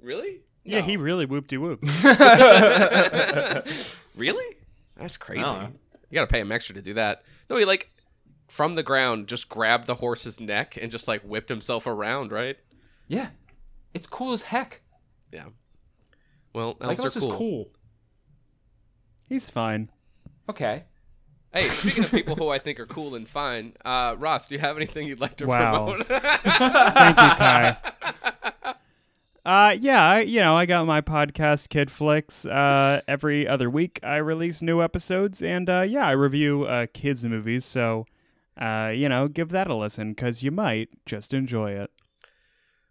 really? Yeah, he really whoop de whoop. Really? That's crazy. I don't. You got to pay him extra to do that. No, he like from the ground just grabbed the horse's neck and just like whipped himself around, right? Yeah. It's cool as heck. Yeah. Well, Like elves this are is cool. cool. He's fine. Okay. Hey, speaking of people who I think are cool and fine, uh, Ross, do you have anything you'd like to Wow. promote? Thank you, Kai. Uh, yeah, I, you know, I got my podcast, Kid Flicks. Uh, every other week, I release new episodes, and uh, yeah, I review uh, kids' movies. So, uh, you know, give that a listen because you might just enjoy it.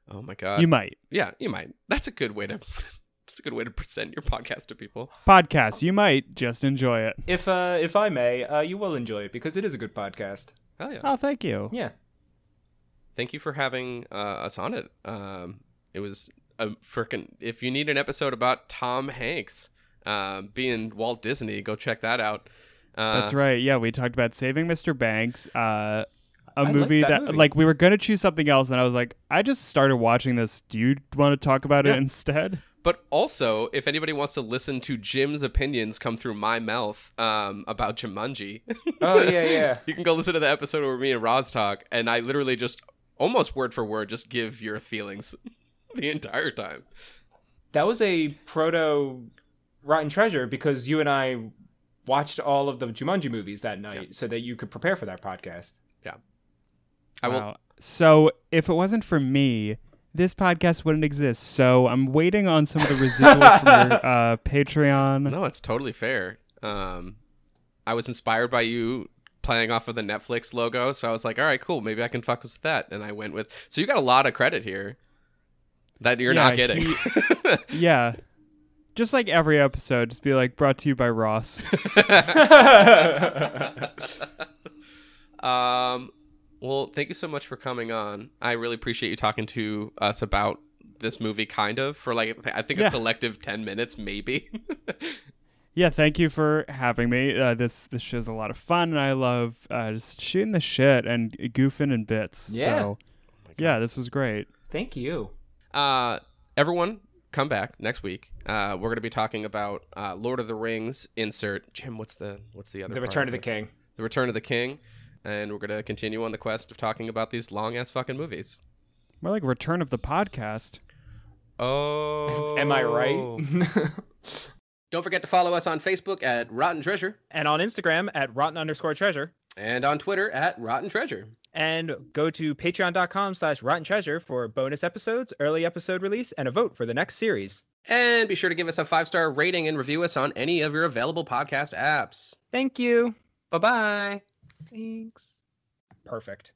oh my god. you might Yeah, you might. That's a good way to. That's a good way to present your podcast to people. podcast. You might just enjoy it. If uh if I may, uh you will enjoy it because it is a good podcast. Hell yeah. Oh, thank you. Yeah. thank you for having uh, us on it. Um, it was a freaking. If you need an episode about Tom Hanks um, being Walt Disney, go check that out. Uh, That's right. Yeah, we talked about Saving Mr. Banks, uh, a like movie that that, movie. like we were gonna choose something else, and I was like, I just started watching this. Do you want to talk about Yeah. it instead? But also, if anybody wants to listen to Jim's opinions come through my mouth um, about Jumanji, Oh yeah, yeah. you can go listen to the episode where me and Ross talk, and I literally just almost word for word just give your feelings the entire time. That was a proto Rotten Treasure because you and I watched all of the Jumanji movies that night so that you could prepare for that podcast. Yeah. I will. So if it wasn't for me, this podcast wouldn't exist. So I'm waiting on some of the residuals from your uh, Patreon. No, it's totally fair. Um, I was inspired by you playing off of the Netflix logo, so I was like, all right, cool, maybe I can fuck with that, and I went with. So you got a lot of credit here that you're not Yeah, getting. Yeah. Just like every episode, just be like brought to you by Ross. um, well, thank you so much for coming on. I really appreciate you talking to us about this movie, kind of for like I think Yeah. a collective ten minutes, maybe. yeah, thank you for having me. Uh, this this show's a lot of fun, and I love uh, just shooting the shit and goofing and bits. Yeah. So, yeah, this was great. Thank you. Uh, everyone, come back next week. Uh, we're gonna be talking about uh, Lord of the Rings. Insert Jim. What's the what's the other? The part Return of the it? King. The Return of the King, and we're gonna continue on the quest of talking about these long ass fucking movies. More like Return of the Podcast. Oh, Am I right? Don't forget to follow us on Facebook at Rotten Treasure And on Instagram at rotten underscore treasure. and on Twitter at Rotten Treasure. And go to patreon.com slash rotten treasure for bonus episodes, early episode release, and a vote for the next series. And be sure to give us a five star rating and review us on any of your available podcast apps. Thank you. Bye bye. Thanks. Perfect.